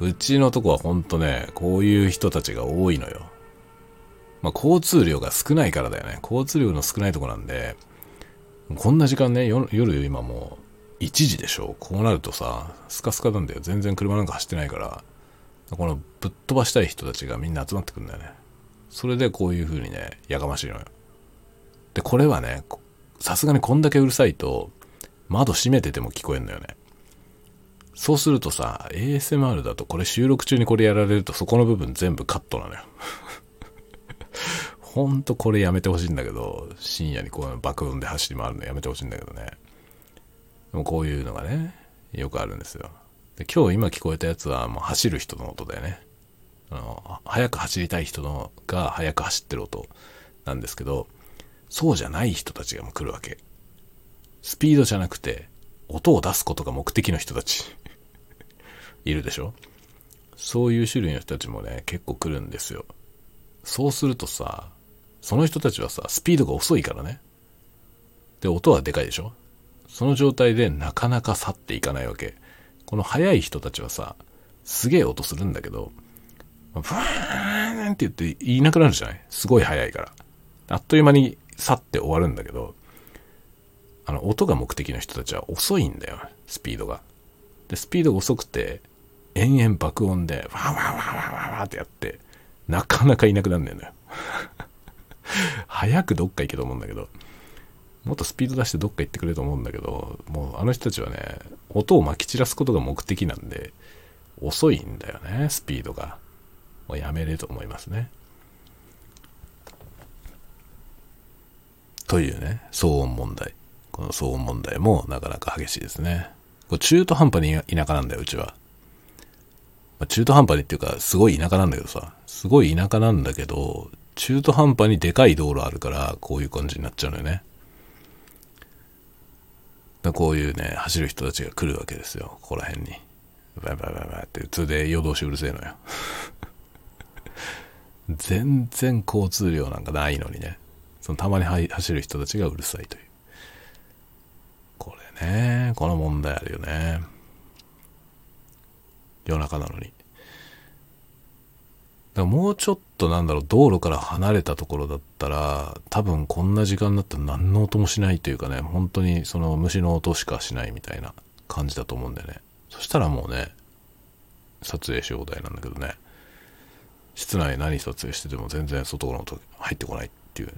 うちのとこはほんとね、こういう人たちが多いのよ。まあ、交通量が少ないからだよね。交通量の少ないとこなんで、こんな時間ね、夜今もう1時でしょ？こうなるとさ、スカスカなんだよ。全然車なんか走ってないから、このぶっ飛ばしたい人たちがみんな集まってくるんだよね。それでこういう風にね、やかましいのよ。で、これはね、さすがにこんだけうるさいと、窓閉めてても聞こえんのよね。そうするとさ、ASMR だとこれ収録中にこれやられるとそこの部分全部カットなのよ。ほんとこれやめてほしいんだけど、深夜にこう爆音で走り回るのやめてほしいんだけどね。もこういうのがね、よくあるんですよ。で今日今聞こえたやつはもう走る人の音だよね。あの、早く走りたい人のが早く走ってる音なんですけど、そうじゃない人たちがもう来るわけ。スピードじゃなくて、音を出すことが目的の人たち いるでしょ？そういう種類の人たちもね、結構来るんですよ。そうするとさ、その人たちはさ、スピードが遅いからね。で、音はでかいでしょ？その状態でなかなか去っていかないわけ。この速い人たちはさ、すげえ音するんだけど、ブーンって言っていなくなるじゃない？すごい速いから。あっという間に去って終わるんだけど、あの、音が目的の人たちは遅いんだよ、スピードが。で、スピードが遅くて、延々爆音で、ワンワンワンワンワンワンってやって、なかなかいなくなんねんだよ。早くどっか行けと思うんだけど、もっとスピード出してどっか行ってくれると思うんだけど、もうあの人たちはね、音を撒き散らすことが目的なんで、遅いんだよね、スピードが。もうやめれと思いますね。というね、騒音問題。この騒音問題もなかなか激しいですね。これ中途半端に田舎なんだよ、うちは。まあ、中途半端にっていうか、すごい田舎なんだけどさ、すごい田舎なんだけど、中途半端にでかい道路あるから、こういう感じになっちゃうのよね。こういうね、走る人たちが来るわけですよ、ここら辺に。バイバイバイバイって、普通で夜通しうるせえのよ。全然交通量なんかないのにね。そのたまに走る人たちがうるさいという。これね、この問題あるよね。夜中なのに。だからもうちょっとなんだろう、道路から離れたところだったら、多分こんな時間だったら何の音もしないというかね、本当にその虫の音しかしないみたいな感じだと思うんだよね。そしたらもうね、撮影し放題なんだけどね。室内何撮影してても全然外の音入ってこないっていう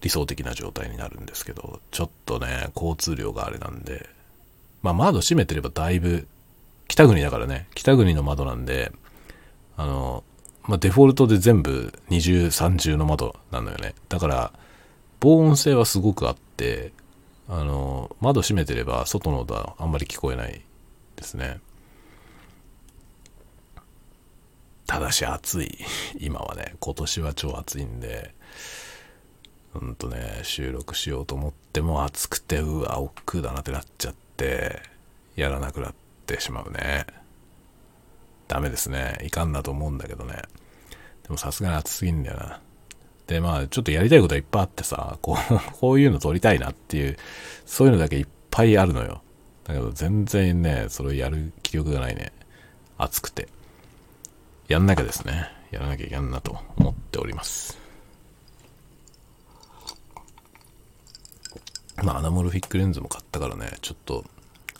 理想的な状態になるんですけど、ちょっとね、交通量があれなんで、まあ窓閉めてればだいぶ、北国だからね、北国の窓なんで、あの、まあデフォルトで全部二重三重の窓なのよね。だから、防音性はすごくあって、あの、窓閉めてれば外の音はあんまり聞こえないですね。ただし暑い。今はね、今年は超暑いんで、うんとね、収録しようと思っても暑くて、うわ、億劫だなってなっちゃって、やらなくなってしまうね。ダメですね。いかんなと思うんだけどね。でもさすがに暑すぎんだよな。で、まあ、ちょっとやりたいことはいっぱいあってさ、こう、こういうの撮りたいなっていう、そういうのだけいっぱいあるのよ。だけど全然ね、それをやる気力がないね。暑くて。やんなきゃですね。やらなきゃいけんなと思っております。まあ、アナモルフィックレンズも買ったからね、ちょっと、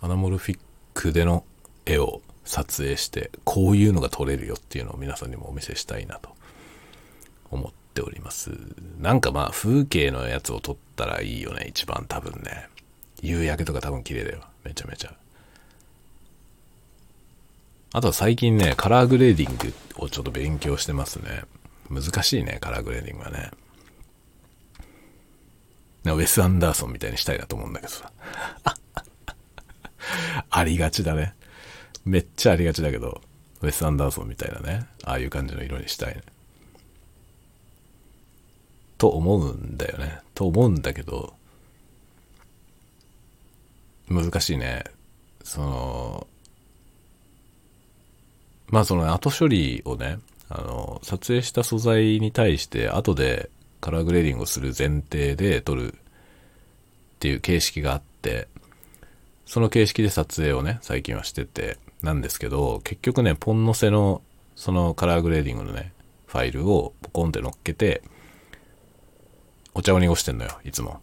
アナモルフィックでの絵を撮影して、こういうのが撮れるよっていうのを皆さんにもお見せしたいなと思っております。なんかまあ、風景のやつを撮ったらいいよね、一番多分ね。夕焼けとか多分綺麗だよ。めちゃめちゃ。あとは最近ね、カラーグレーディングをちょっと勉強してますね。難しいね、カラーグレーディングはね。ウェス・アンダーソンみたいにしたいなと思うんだけどさ。ありがちだね。めっちゃありがちだけど、ウェス・アンダーソンみたいなね、ああいう感じの色にしたいね。と思うんだよね。と思うんだけど、難しいね。その、まあその後処理をね、あの、撮影した素材に対して後でカラーグレーディングをする前提で撮るっていう形式があって、その形式で撮影をね、最近はしてて、なんですけど、結局ね、ポン乗せのそのカラーグレーディングのね、ファイルをポコンって乗っけて、お茶を濁してんのよ、いつも。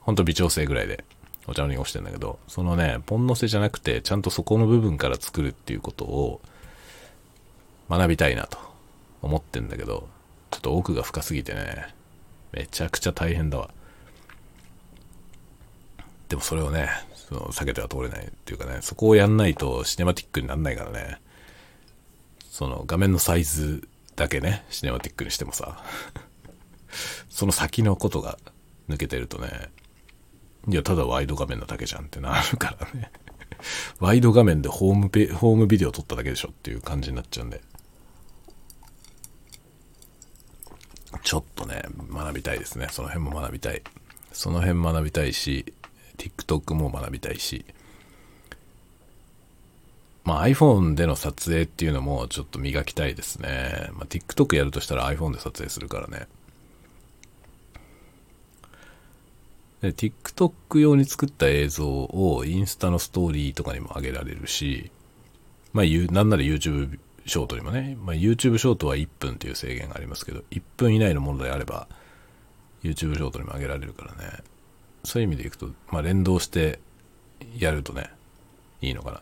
ほんと微調整ぐらいでお茶を濁してんだけど、そのね、ポン乗せじゃなくて、ちゃんとそこの部分から作るっていうことを、学びたいなと思ってんだけど、ちょっと奥が深すぎてね、めちゃくちゃ大変だわ。でもそれをね、その避けては通れないっていうかね、そこをやんないとシネマティックになんないからね、その画面のサイズだけね、シネマティックにしてもさ、その先のことが抜けてるとね、いや、ただワイド画面なだけじゃんってなるからね。ワイド画面でホームペ、ホームビデオ撮っただけでしょっていう感じになっちゃうんで。ちょっとね、学びたいですね。その辺も学びたい。その辺学びたいし、TikTok も学びたいし、まあ iPhone での撮影っていうのもちょっと磨きたいですね。まあ、TikTok やるとしたら iPhone で撮影するからね。で、TikTok 用に作った映像をインスタのストーリーとかにも上げられるし、まあ、なんなら YouTube ショートにもね、まあ、YouTube ショートは1分という制限がありますけど、1分以内のものであれば、YouTube ショートにも上げられるからね。そういう意味でいくと、まあ、連動してやるとね、いいのかな。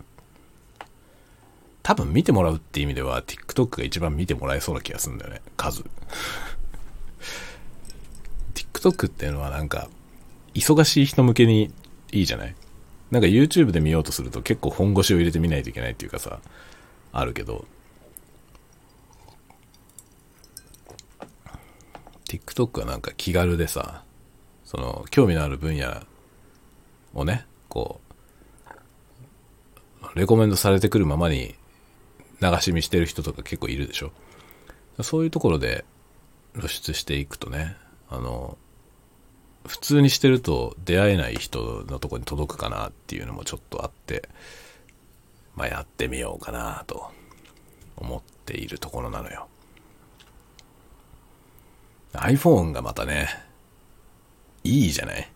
多分見てもらうって意味では、TikTok が一番見てもらえそうな気がするんだよね、数。TikTok っていうのはなんか、忙しい人向けにいいじゃない？なんか YouTube で見ようとすると結構本腰を入れてみないといけないっていうかさ、あるけど、TikTok はなんか気軽でさ、その興味のある分野をね、こう、レコメンドされてくるままに流し見してる人とか結構いるでしょ。そういうところで露出していくとね、あの、普通にしてると出会えない人のとこに届くかなっていうのもちょっとあって、まあやってみようかなと思っているところなのよ。iPhone がまたね、いいじゃない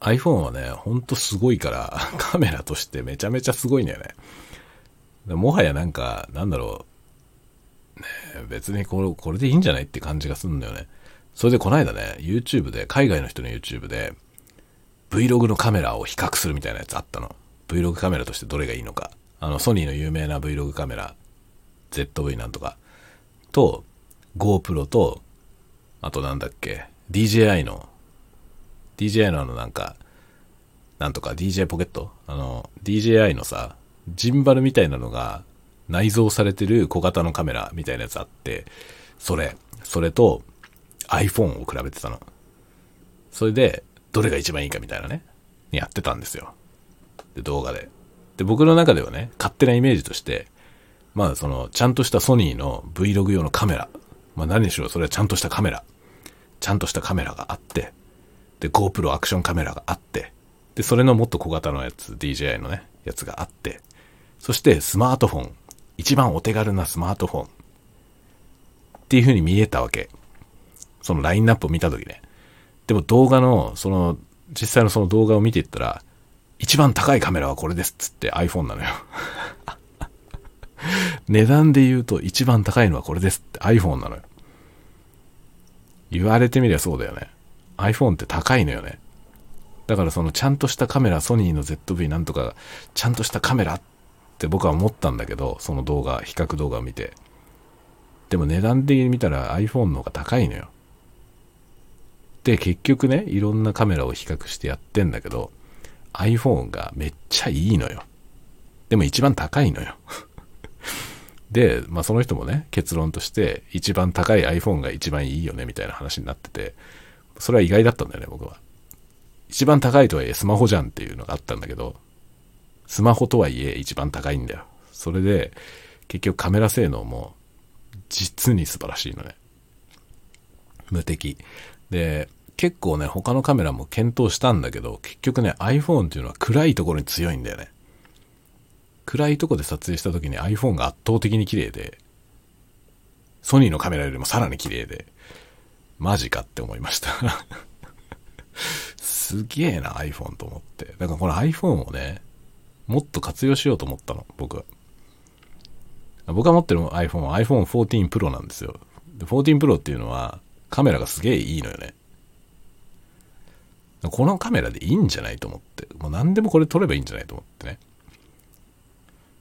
?iPhone はね、ほんとすごいから、カメラとしてめちゃめちゃすごいんだよね。もはやなんか、なんだろう、ね、別にこれこれでいいんじゃないって感じがするんだよね。それでこないだね、YouTube で、海外の人の YouTube で、Vlog のカメラを比較するみたいなやつあったの。Vlog カメラとしてどれがいいのか。あの、ソニーの有名な Vlog カメラ、ZV なんとか、と、GoPro と、あとなんだっけ、DJI の、DJI のあのなんか、なんとか DJ ポケット？あの、DJI のさ、ジンバルみたいなのが内蔵されてる小型のカメラみたいなやつあって、それ、それと iPhone を比べてたの。それで、どれが一番いいかみたいなね、やってたんですよ。で、動画で。で、僕の中ではね、勝手なイメージとして、まあその、ちゃんとしたソニーの Vlog 用のカメラ。まあ何にしろそれはちゃんとしたカメラ。ちゃんとしたカメラがあって、で、GoPro アクションカメラがあって、で、それのもっと小型のやつ、DJI のね、やつがあって、そしてスマートフォン。一番お手軽なスマートフォン。っていう風に見えたわけ。そのラインナップを見たときね。でも動画の、その、実際のその動画を見ていったら、一番高いカメラはこれですっつって iPhone なのよ 値段で言うと一番高いのはこれですって iPhone なのよ。言われてみりゃそうだよね。iPhone って高いのよね。だからそのちゃんとしたカメラ、ソニーの ZV なんとか、ちゃんとしたカメラって僕は思ったんだけど、その動画、比較動画を見て。でも値段的に見たら iPhone の方が高いのよ。で、結局ね、いろんなカメラを比較してやってんだけど、iPhone がめっちゃいいのよ。でも一番高いのよ。で、まあその人もね、結論として一番高い iPhone が一番いいよねみたいな話になってて、それは意外だったんだよね、僕は。一番高いとはいえスマホじゃんっていうのがあったんだけど、スマホとはいえ一番高いんだよ。それで、結局カメラ性能も実に素晴らしいのね。無敵。で、結構ね、他のカメラも検討したんだけど、結局ね、iPhone っていうのは暗いところに強いんだよね。暗いとこで撮影した時に iPhone が圧倒的に綺麗で、ソニーのカメラよりもさらに綺麗で、マジかって思いました すげえな iPhone と思って。だからこの iPhone をね、もっと活用しようと思ったの、僕は。僕が持ってる iPhone は iPhone 14 Pro なんですよ。で、14 Pro っていうのはカメラがすげえいいのよね。このカメラでいいんじゃないと思って。もう何でもこれ撮ればいいんじゃないと思ってね。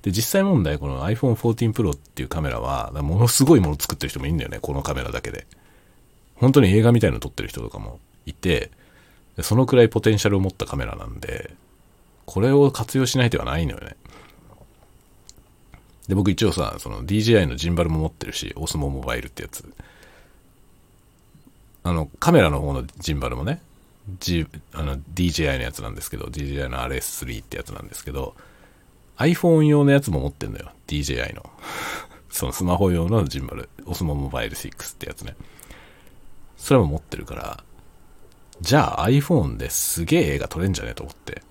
で、実際問題、この iPhone 14 Pro っていうカメラは、ものすごいもの作ってる人もいるんだよね、このカメラだけで。本当に映画みたいの撮ってる人とかもいて、そのくらいポテンシャルを持ったカメラなんで、これを活用しない手はないのよね。で、僕一応さ、その DJI のジンバルも持ってるし、オスモモバイルってやつ。あの、カメラの方のジンバルもね、G、あの DJI のやつなんですけど、DJI の RS3 ってやつなんですけど、iPhone 用のやつも持ってんのよ。DJI の。そのスマホ用のジンバル。オスモモバイル6ってやつね。それも持ってるから、じゃあ iPhone ですげえ映画撮れんじゃねえと思って。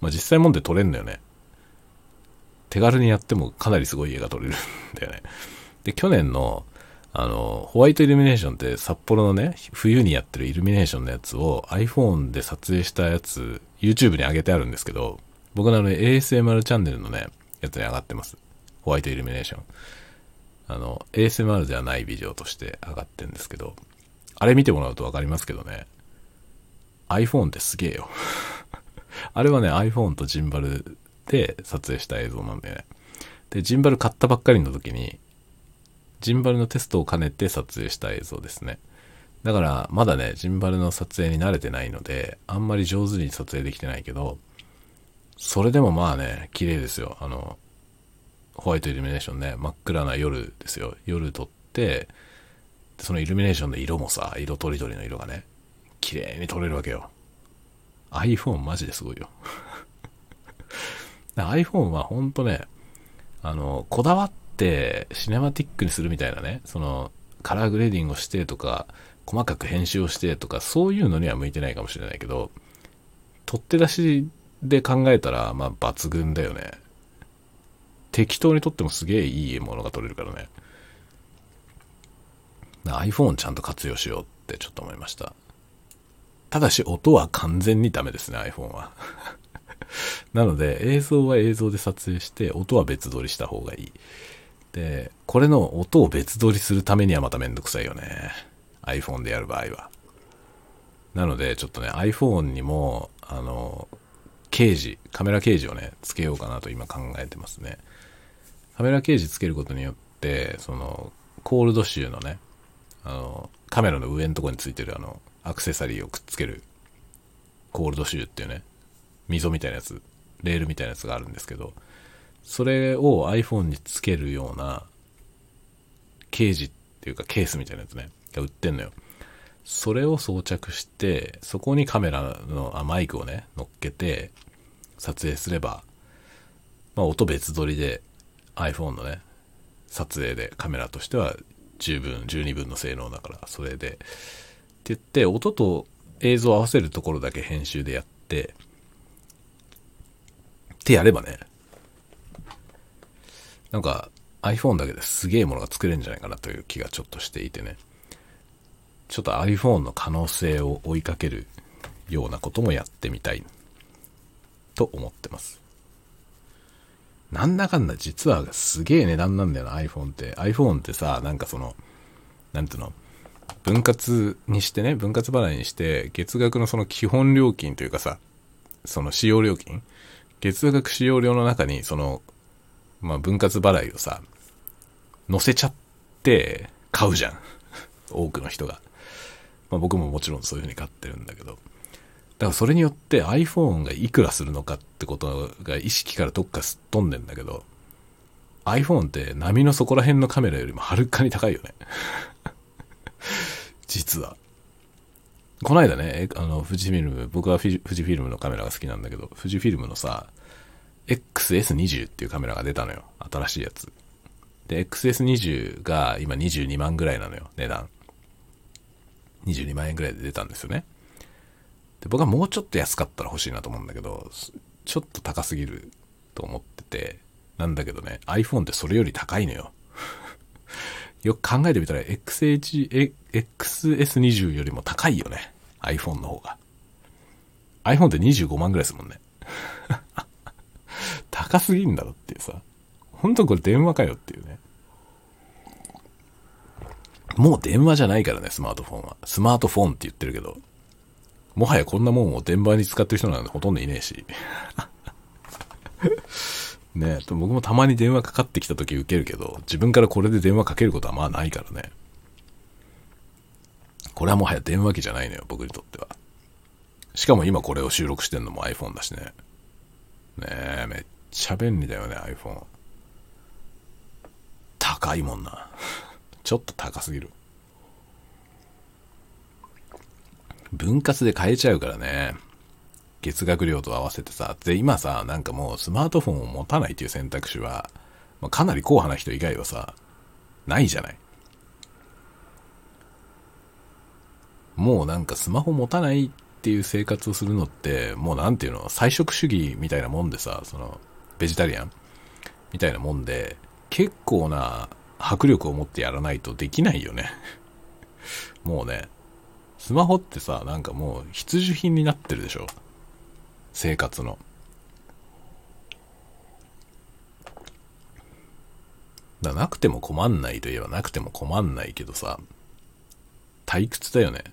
まあ実際もんで撮れんのよね。手軽にやってもかなりすごい映画撮れるんだよね。で、去年の、あの、ホワイトイルミネーションって札幌のね、冬にやってるイルミネーションのやつを iPhone で撮影したやつ、YouTube に上げてあるんですけど、僕のあの ASMR チャンネルのね、やつに上がってます。ホワイトイルミネーション。あの、ASMR ではないビデオとして上がってるんですけど、あれ見てもらうとわかりますけどね、iPhone ってすげえよ。あれはね、iPhone とジンバルで撮影した映像なんでね。で、ジンバル買ったばっかりの時に、ジンバルのテストを兼ねて撮影した映像ですね。だから、まだね、ジンバルの撮影に慣れてないので、あんまり上手に撮影できてないけど、それでもまあね、綺麗ですよ。あの、ホワイトイルミネーションね、真っ暗な夜ですよ。夜撮って、そのイルミネーションの色もさ、色とりどりの色がね、綺麗に撮れるわけよ。iPhone マジですごいよ。iPhone はほんとね、あの、こだわってシネマティックにするみたいなね、その、カラーグレーディングをしてとか、細かく編集をしてとか、そういうのには向いてないかもしれないけど、取って出しで考えたら、まあ抜群だよね。適当に撮ってもすげえいいものが撮れるからね。iPhone ちゃんと活用しようってちょっと思いました。ただし音は完全にダメですね、iPhone は。なので映像は映像で撮影して音は別撮りした方がいい。で、これの音を別撮りするためにはまためんどくさいよね。iPhone でやる場合は。なのでちょっとね iPhone にもあのケージ、カメラケージをね、つけようかなと今考えてますね。カメラケージつけることによって、その、コールドシューのね、あの、カメラの上のところについてるあの、アクセサリーをくっつける、コールドシューっていうね、溝みたいなやつ、レールみたいなやつがあるんですけど、それを iPhone につけるような、ケージっていうかケースみたいなやつね、が売ってんのよ。それを装着して、そこにカメラの、あ、マイクをね、乗っけて、撮影すれば、まあ音別撮りで iPhone のね、撮影でカメラとしては十分、十二分の性能だから、それで、って言って、音と映像を合わせるところだけ編集でやって、ってやればね、なんか iPhone だけですげえものが作れるんじゃないかなという気がちょっとしていてね。ちょっと iPhone の可能性を追いかけるようなこともやってみたいと思ってます。なんだかんだ実はすげえ値段なんだよな iPhone って。iPhone ってさ、なんかその、なんていうの、分割にしてね、分割払いにして、月額のその基本料金というかさ、その使用料金？月額使用料の中に、その、まあ分割払いをさ、乗せちゃって買うじゃん。多くの人が。まあ僕ももちろんそういう風に買ってるんだけど。だからそれによって iPhone がいくらするのかってことが意識からどっかすっ飛んでんだけど、iPhone って波のそこら辺のカメラよりもはるかに高いよね。実は。この間ね、あの、富士フィルム、僕は富士フィルムのカメラが好きなんだけど、富士フィルムのさ、XS20 っていうカメラが出たのよ。新しいやつ。で、XS20 が今22万ぐらいなのよ、値段。22万円ぐらいで出たんですよね。で、僕はもうちょっと安かったら欲しいなと思うんだけど、ちょっと高すぎると思ってて、なんだけどね、iPhone ってそれより高いのよ。よく考えてみたら XH、XS20 よりも高いよね。iPhone の方が。iPhone って25万ぐらいですもんね。高すぎんだろっていうさ。本当これ電話かよっていうね。もう電話じゃないからね、スマートフォンは。スマートフォンって言ってるけど。もはやこんなもんを電話に使ってる人なんてほとんどいねえし。ね僕もたまに電話かかってきた時受けるけど、自分からこれで電話かけることはまあないからね。これはもはや電話機じゃないのよ、僕にとっては。しかも今これを収録してんのも iPhone だしね。ねえ、めっちゃ便利だよね、iPhone。高いもんな。ちょっと高すぎる。分割で買えちゃうからね。月額料と合わせてさ。で、今さ、なんかもうスマートフォンを持たないっていう選択肢は、まあ、かなり硬派な人以外はさ、ないじゃない。もうなんかスマホ持たないっていう生活をするのって、もうなんていうの、菜食主義みたいなもんでさ、その、ベジタリアンみたいなもんで、結構な迫力を持ってやらないとできないよねもうね、スマホってさ、なんかもう必需品になってるでしょ生活の。だなくても困んないといえばなくても困んないけどさ、退屈だよね。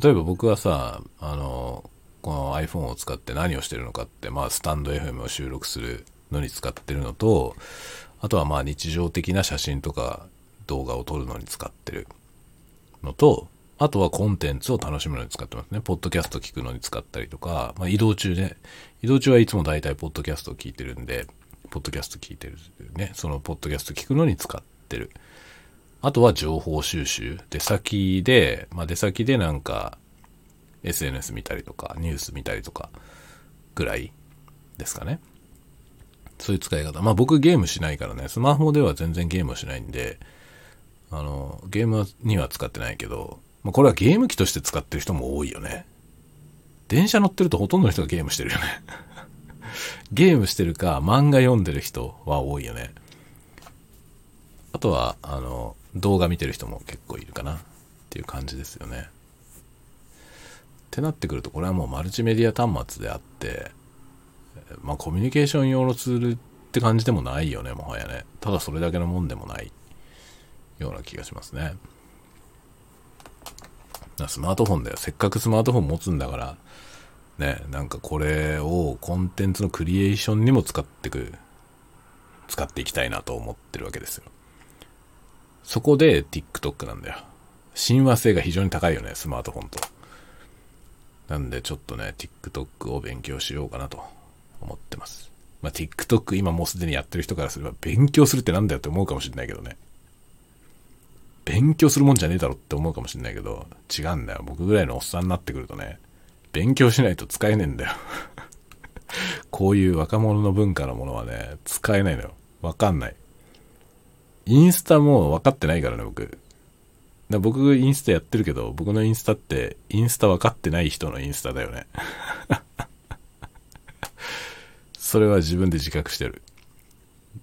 例えば僕はさ、あの、この iPhone を使って何をしてるのかって、まあ、スタンド FM を収録するのに使ってるのと、あとはまあ日常的な写真とか動画を撮るのに使ってるのと、あとはコンテンツを楽しむのに使ってますね。ポッドキャスト聞くのに使ったりとか、まあ、移動中ね、移動中はいつも大体ポッドキャストを聞いてるんで、ポッドキャスト聞いてるね、そのポッドキャスト聞くのに使ってる。あとは情報収集。出先で、まあ、出先でなんか SNS 見たりとか、ニュース見たりとかぐらいですかね。そういう使い方。まあ僕ゲームしないからね、スマホでは全然ゲームをしないんで、あの、ゲームには使ってないけど、まあ、これはゲーム機として使ってる人も多いよね。電車乗ってるとほとんどの人がゲームしてるよね ゲームしてるか漫画読んでる人は多いよね。あとは、あの、動画見てる人も結構いるかなっていう感じですよね。ってなってくると、これはもうマルチメディア端末であって、まあコミュニケーション用のツールって感じでもないよね、もはやね。ただそれだけのもんでもないような気がしますね。スマートフォンだよ。せっかくスマートフォン持つんだから、ね、なんかこれをコンテンツのクリエーションにも使ってく、使っていきたいなと思ってるわけですよ。そこで TikTok なんだよ。親和性が非常に高いよね、スマートフォンと。なんでちょっとね、TikTok を勉強しようかなと思ってます。まあ、TikTok 今もうすでにやってる人からすれば勉強するってなんだよって思うかもしれないけどね。勉強するもんじゃねえだろって思うかもしれないけど、違うんだよ。僕ぐらいのおっさんになってくるとね、勉強しないと使えねえんだよ。こういう若者の文化のものはね、使えないのよ。わかんない。インスタも分かってないからね、僕。だ僕インスタやってるけど、僕のインスタって、インスタ分かってない人のインスタだよね。それは自分で自覚してる。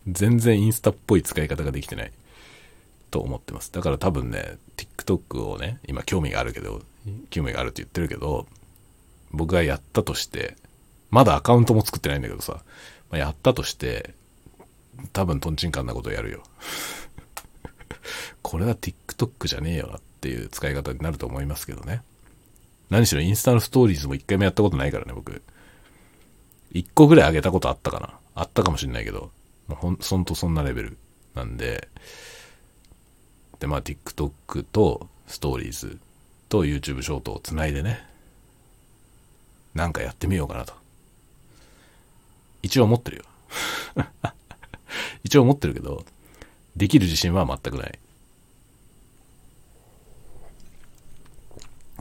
全然インスタっぽい使い方ができてない。と思ってます。だから多分ね、TikTok をね、今興味があるけど、興味があるって言ってるけど、僕がやったとして、まだアカウントも作ってないんだけどさ、まあ、やったとして、多分トンチンカンなことやるよ。これは TikTok じゃねえよなっていう使い方になると思いますけどね。何しろインスタのストーリーズも一回もやったことないからね、僕。一個ぐらい上げたことあったかな。あったかもしんないけど、もうほん、そんとそんなレベルなんで、で、まあ TikTok とストーリーズと YouTube ショートをつないでね、なんかやってみようかなと。一応思ってるよ。一応思ってるけど、できる自信は全くない。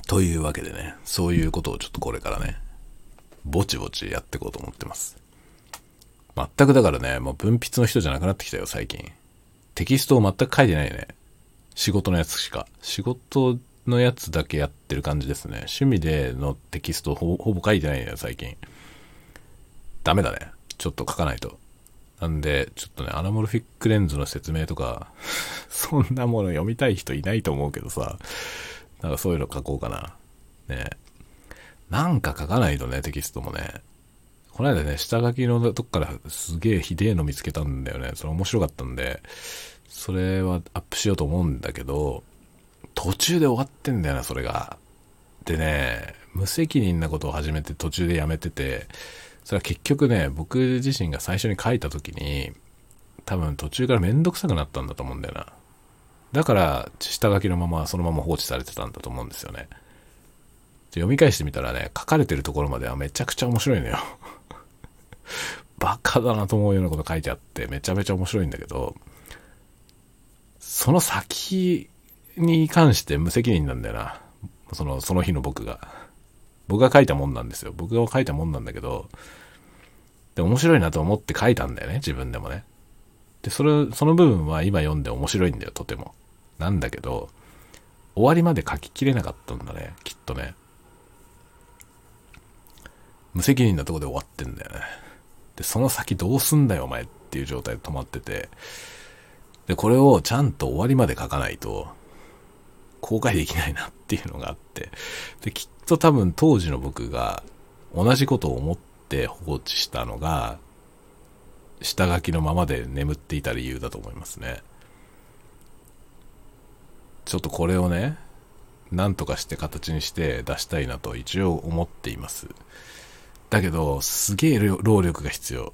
というわけでね、そういうことをちょっとこれからね、ぼちぼちやっていこうと思ってます。全くだからね、もう文筆の人じゃなくなってきたよ、最近。テキストを全く書いてないね。仕事のやつしか。仕事のやつだけやってる感じですね。趣味でのテキストほぼ書いてないね、最近。ダメだね。ちょっと書かないと。なんで、ちょっとね、アナモルフィックレンズの説明とか、そんなもの読みたい人いないと思うけどさ、なんかそういうの書こうかな。ねなんか書かないとね、テキストもね。この間ね、下書きのとこからすげえひでえの見つけたんだよね。それ面白かったんで、それはアップしようと思うんだけど、途中で終わってんだよな、それが。でね、無責任なことを始めて途中でやめてて、それは結局ね、僕自身が最初に書いた時に、多分途中からめんどくさくなったんだと思うんだよな。だから、下書きのままそのまま放置されてたんだと思うんですよね。読み返してみたらね、書かれてるところまではめちゃくちゃ面白いのよ。バカだなと思うようなこと書いてあって、めちゃめちゃ面白いんだけど、その先に関して無責任なんだよな。その、その日の僕が。僕が書いたもんなんですよ。僕が書いたもんなんだけど、で、面白いなと思って書いたんだよね、自分でもね。で、それ、その部分は今読んで面白いんだよ、とても。なんだけど、終わりまで書ききれなかったんだね、きっとね。無責任なとこで終わってんだよね。で、その先どうすんだよ、お前っていう状態で止まってて、で、これをちゃんと終わりまで書かないと、公開できないなっていうのがあって、で、きっと多分当時の僕が同じことを思って放置したのが、下書きのままで眠っていた理由だと思いますね。ちょっとこれをね、なんとかして形にして出したいなと一応思っています。だけど、すげえ労力が必要。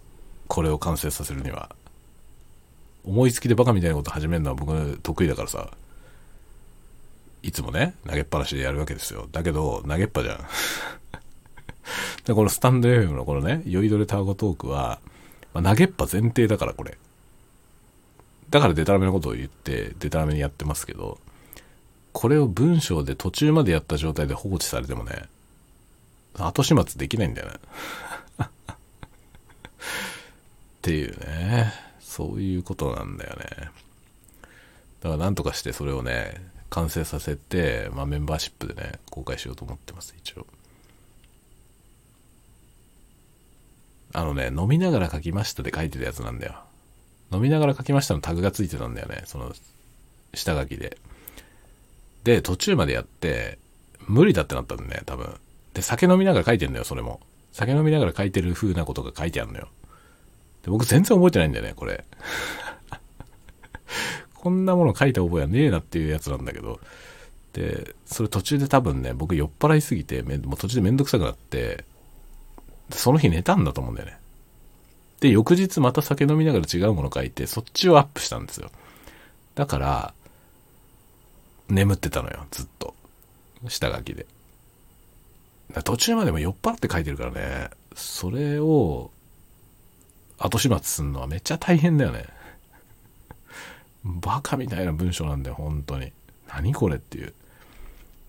これを完成させるには。思いつきでバカみたいなこと始めるのは僕得意だからさ。いつもね、投げっぱなしでやるわけですよ。だけど、投げっぱじゃん。でこのスタンド FM のこのね、酔いどれタワゴトークは、まあ、投げっぱ前提だからこれ。だからデタラメなことを言って、デタラメにやってますけど、これを文章で途中までやった状態で放置されてもね、後始末できないんだよね。っていうね。そういうことなんだよね。だからなんとかしてそれをね、完成させて、まあ、メンバーシップでね、公開しようと思ってます、一応。あのね、飲みながら書きましたで書いてたやつなんだよ。飲みながら書きましたのタグがついてたんだよね、その、下書きで。で、途中までやって、無理だってなったんだね、多分。で、酒飲みながら書いてんだよ、それも。酒飲みながら書いてる風なことが書いてあるのよ。で僕全然覚えてないんだよね、これ。こんなもの書いた覚えはねえなっていうやつなんだけど。で、それ途中で多分ね、僕酔っ払いすぎて、もう途中でめんどくさくなって、その日寝たんだと思うんだよね。で、翌日また酒飲みながら違うもの書いて、そっちをアップしたんですよ。だから、眠ってたのよ、ずっと。下書きで。途中までも酔っ払って書いてるからね、それを後始末すんのはめっちゃ大変だよね。バカみたいな文章なんだよ、本当に。何これっていう。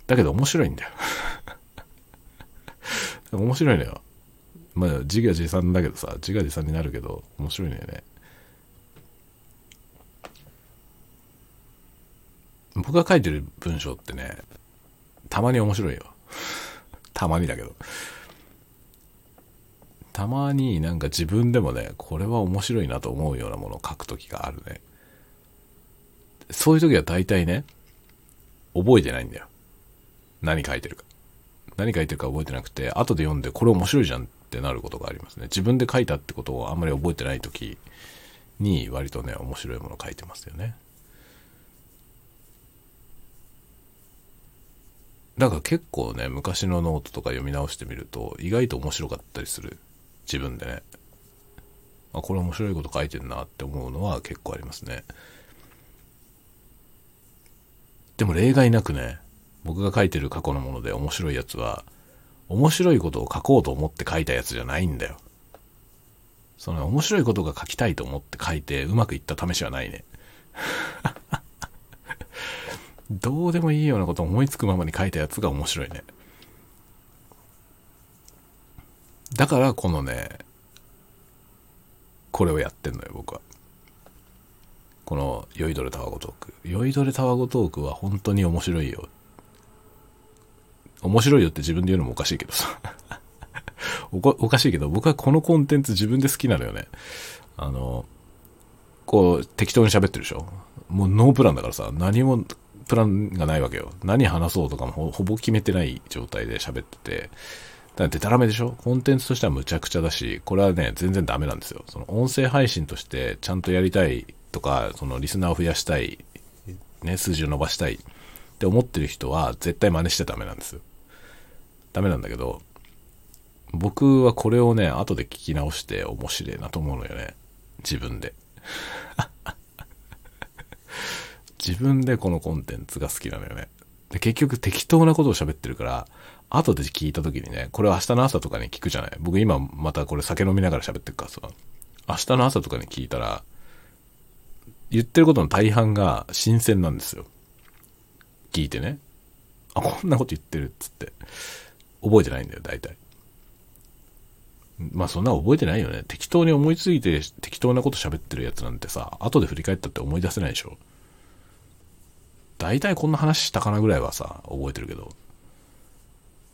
だけど面白いんだよ。面白いのよ。まあ自画自賛だけどさ、自画自賛になるけど面白いのよね。僕が書いてる文章ってね、たまに面白いよ。たまにだけど。たまになんか自分でもね、これは面白いなと思うようなものを書くときがあるね。そういう時は大体ね、覚えてないんだよ。何書いてるか。何書いてるか覚えてなくて、後で読んでこれ面白いじゃんってなることがありますね。自分で書いたってことをあんまり覚えてない時に割とね、面白いもの書いてますよね。だか結構ね、昔のノートとか読み直してみると意外と面白かったりする。自分でね。あ、これ面白いこと書いてんなって思うのは結構ありますね。でも例外なくね、僕が書いてる過去のもので面白いやつは、面白いことを書こうと思って書いたやつじゃないんだよ。その面白いことが書きたいと思って書いてうまくいった試しはないね。どうでもいいようなこと思いつくままに書いたやつが面白いね。だからこのね、これをやってんのよ、僕は。この酔いどれタワゴトーク。酔いどれタワゴトークは本当に面白いよ。面白いよって自分で言うのもおかしいけどさ おおかしいけど、僕はこのコンテンツ自分で好きなのよね。あの、こう、適当に喋ってるでしょもうノープランだからさ、何もプランがないわけよ。何話そうとかもほぼ決めてない状態で喋ってて。だってたらめでしょ？コンテンツとしてはむちゃくちゃだし、これはね、全然ダメなんですよ。その音声配信としてちゃんとやりたいとか、そのリスナーを増やしたい、ね、数字を伸ばしたいって思ってる人は絶対真似してダメなんですよ。ダメなんだけど、僕はこれをね、後で聞き直して面白いなと思うのよね。自分で。自分でこのコンテンツが好きなのよね。で、結局適当なことを喋ってるから、後で聞いた時にね、これ明日の朝とかに聞くじゃない？僕今またこれ酒飲みながら喋ってるからさ、明日の朝とかに聞いたら、言ってることの大半が新鮮なんですよ。聞いてね。あ、こんなこと言ってるっつって。覚えてないんだよ、大体。まあそんな覚えてないよね。適当に思いついて適当なこと喋ってるやつなんてさ、後で振り返ったって思い出せないでしょ。大体こんな話したかなぐらいはさ、覚えてるけど。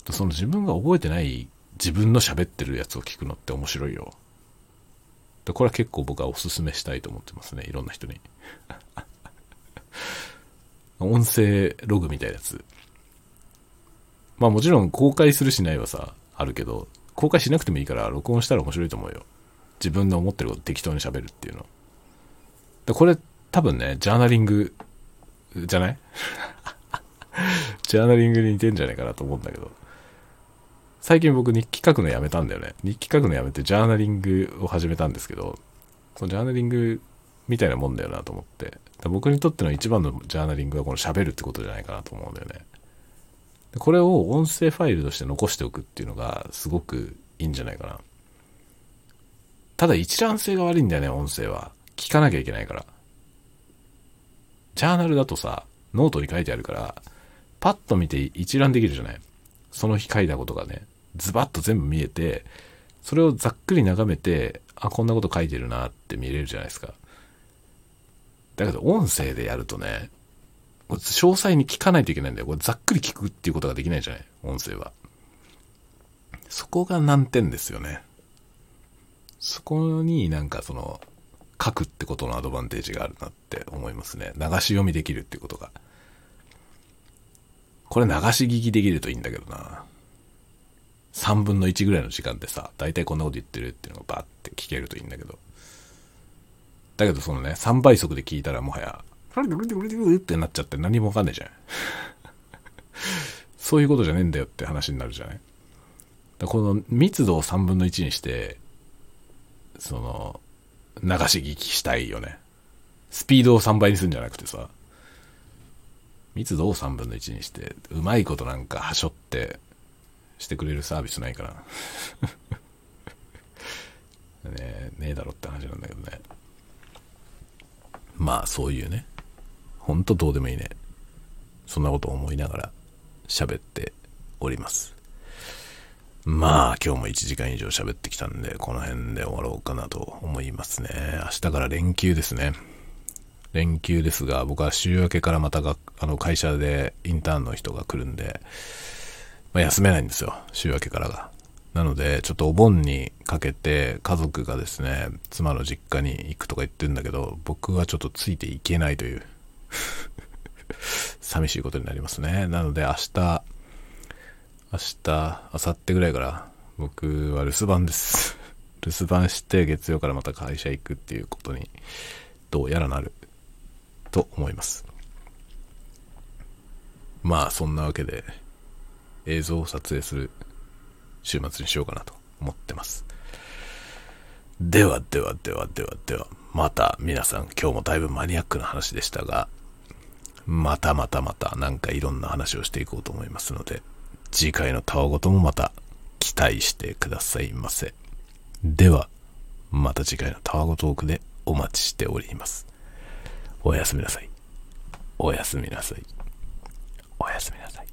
その自分が覚えてない自分の喋ってるやつを聞くのって面白いよ。でこれは結構僕はおすすめしたいと思ってますね。いろんな人に。音声ログみたいなやつ。まあもちろん公開するしないはさ、あるけど、公開しなくてもいいから録音したら面白いと思うよ。自分の思ってること適当に喋るっていうの。でこれ多分ね、ジャーナリングじゃない？ジャーナリングに似てんじゃないかなと思うんだけど。最近僕日記書くのやめたんだよね。日記書くのやめてジャーナリングを始めたんですけど、そのジャーナリングみたいなもんだよなと思って。僕にとっての一番のジャーナリングはこの喋るってことじゃないかなと思うんだよね。これを音声ファイルとして残しておくっていうのがすごくいいんじゃないかな。ただ一覧性が悪いんだよね、音声は。聞かなきゃいけないから。ジャーナルだとさ、ノートに書いてあるから、パッと見て一覧できるじゃない？その日書いたことがね、ズバッと全部見えて、それをざっくり眺めて、あ、こんなこと書いてるなって見れるじゃないですか。だけど音声でやるとね、詳細に聞かないといけないんだよ。これざっくり聞くっていうことができないじゃない？音声は。そこが難点ですよね。そこになんかその、書くってことのアドバンテージがあるなって思いますね。流し読みできるってことが。これ流し聞きできるといいんだけどな。3分の1ぐらいの時間でさ、大体こんなこと言ってるっていうのがバーって聞けるといいんだけど。だけどそのね、3倍速で聞いたらもはや、ってなっちゃって何もわかんないじゃん。そういうことじゃねえんだよって話になるじゃないこの密度を3分の1にして、その、流し聞きしたいよね。スピードを3倍にするんじゃなくてさ、密度を3分の1にして、うまいことなんかはしょって、してくれるサービスないかな。ねえ、ねえだろって話なんだけどね。まあ、そういうね。ほんとどうでもいいね。そんなこと思いながら喋っております。まあ、今日も1時間以上喋ってきたんで、この辺で終わろうかなと思いますね。明日から連休ですね。連休ですが、僕は週明けからまたがあの会社でインターンの人が来るんで、まあ、休めないんですよ。週明けからが。なので、ちょっとお盆にかけて家族がですね、妻の実家に行くとか言ってるんだけど、僕はちょっとついていけないという、寂しいことになりますね。なので明日、明日、明後日ぐらいから僕は留守番です。留守番して月曜からまた会社行くっていうことにどうやらなると思います。まあそんなわけで映像を撮影する週末にしようかなと思ってます。ではではではではでは、また皆さん今日もだいぶマニアックな話でしたが、またまたまたなんかいろんな話をしていこうと思いますので、次回のタワごともまた期待してくださいませ。では、また次回のタワゴトークでお待ちしております。おやすみなさい。おやすみなさい。おやすみなさい。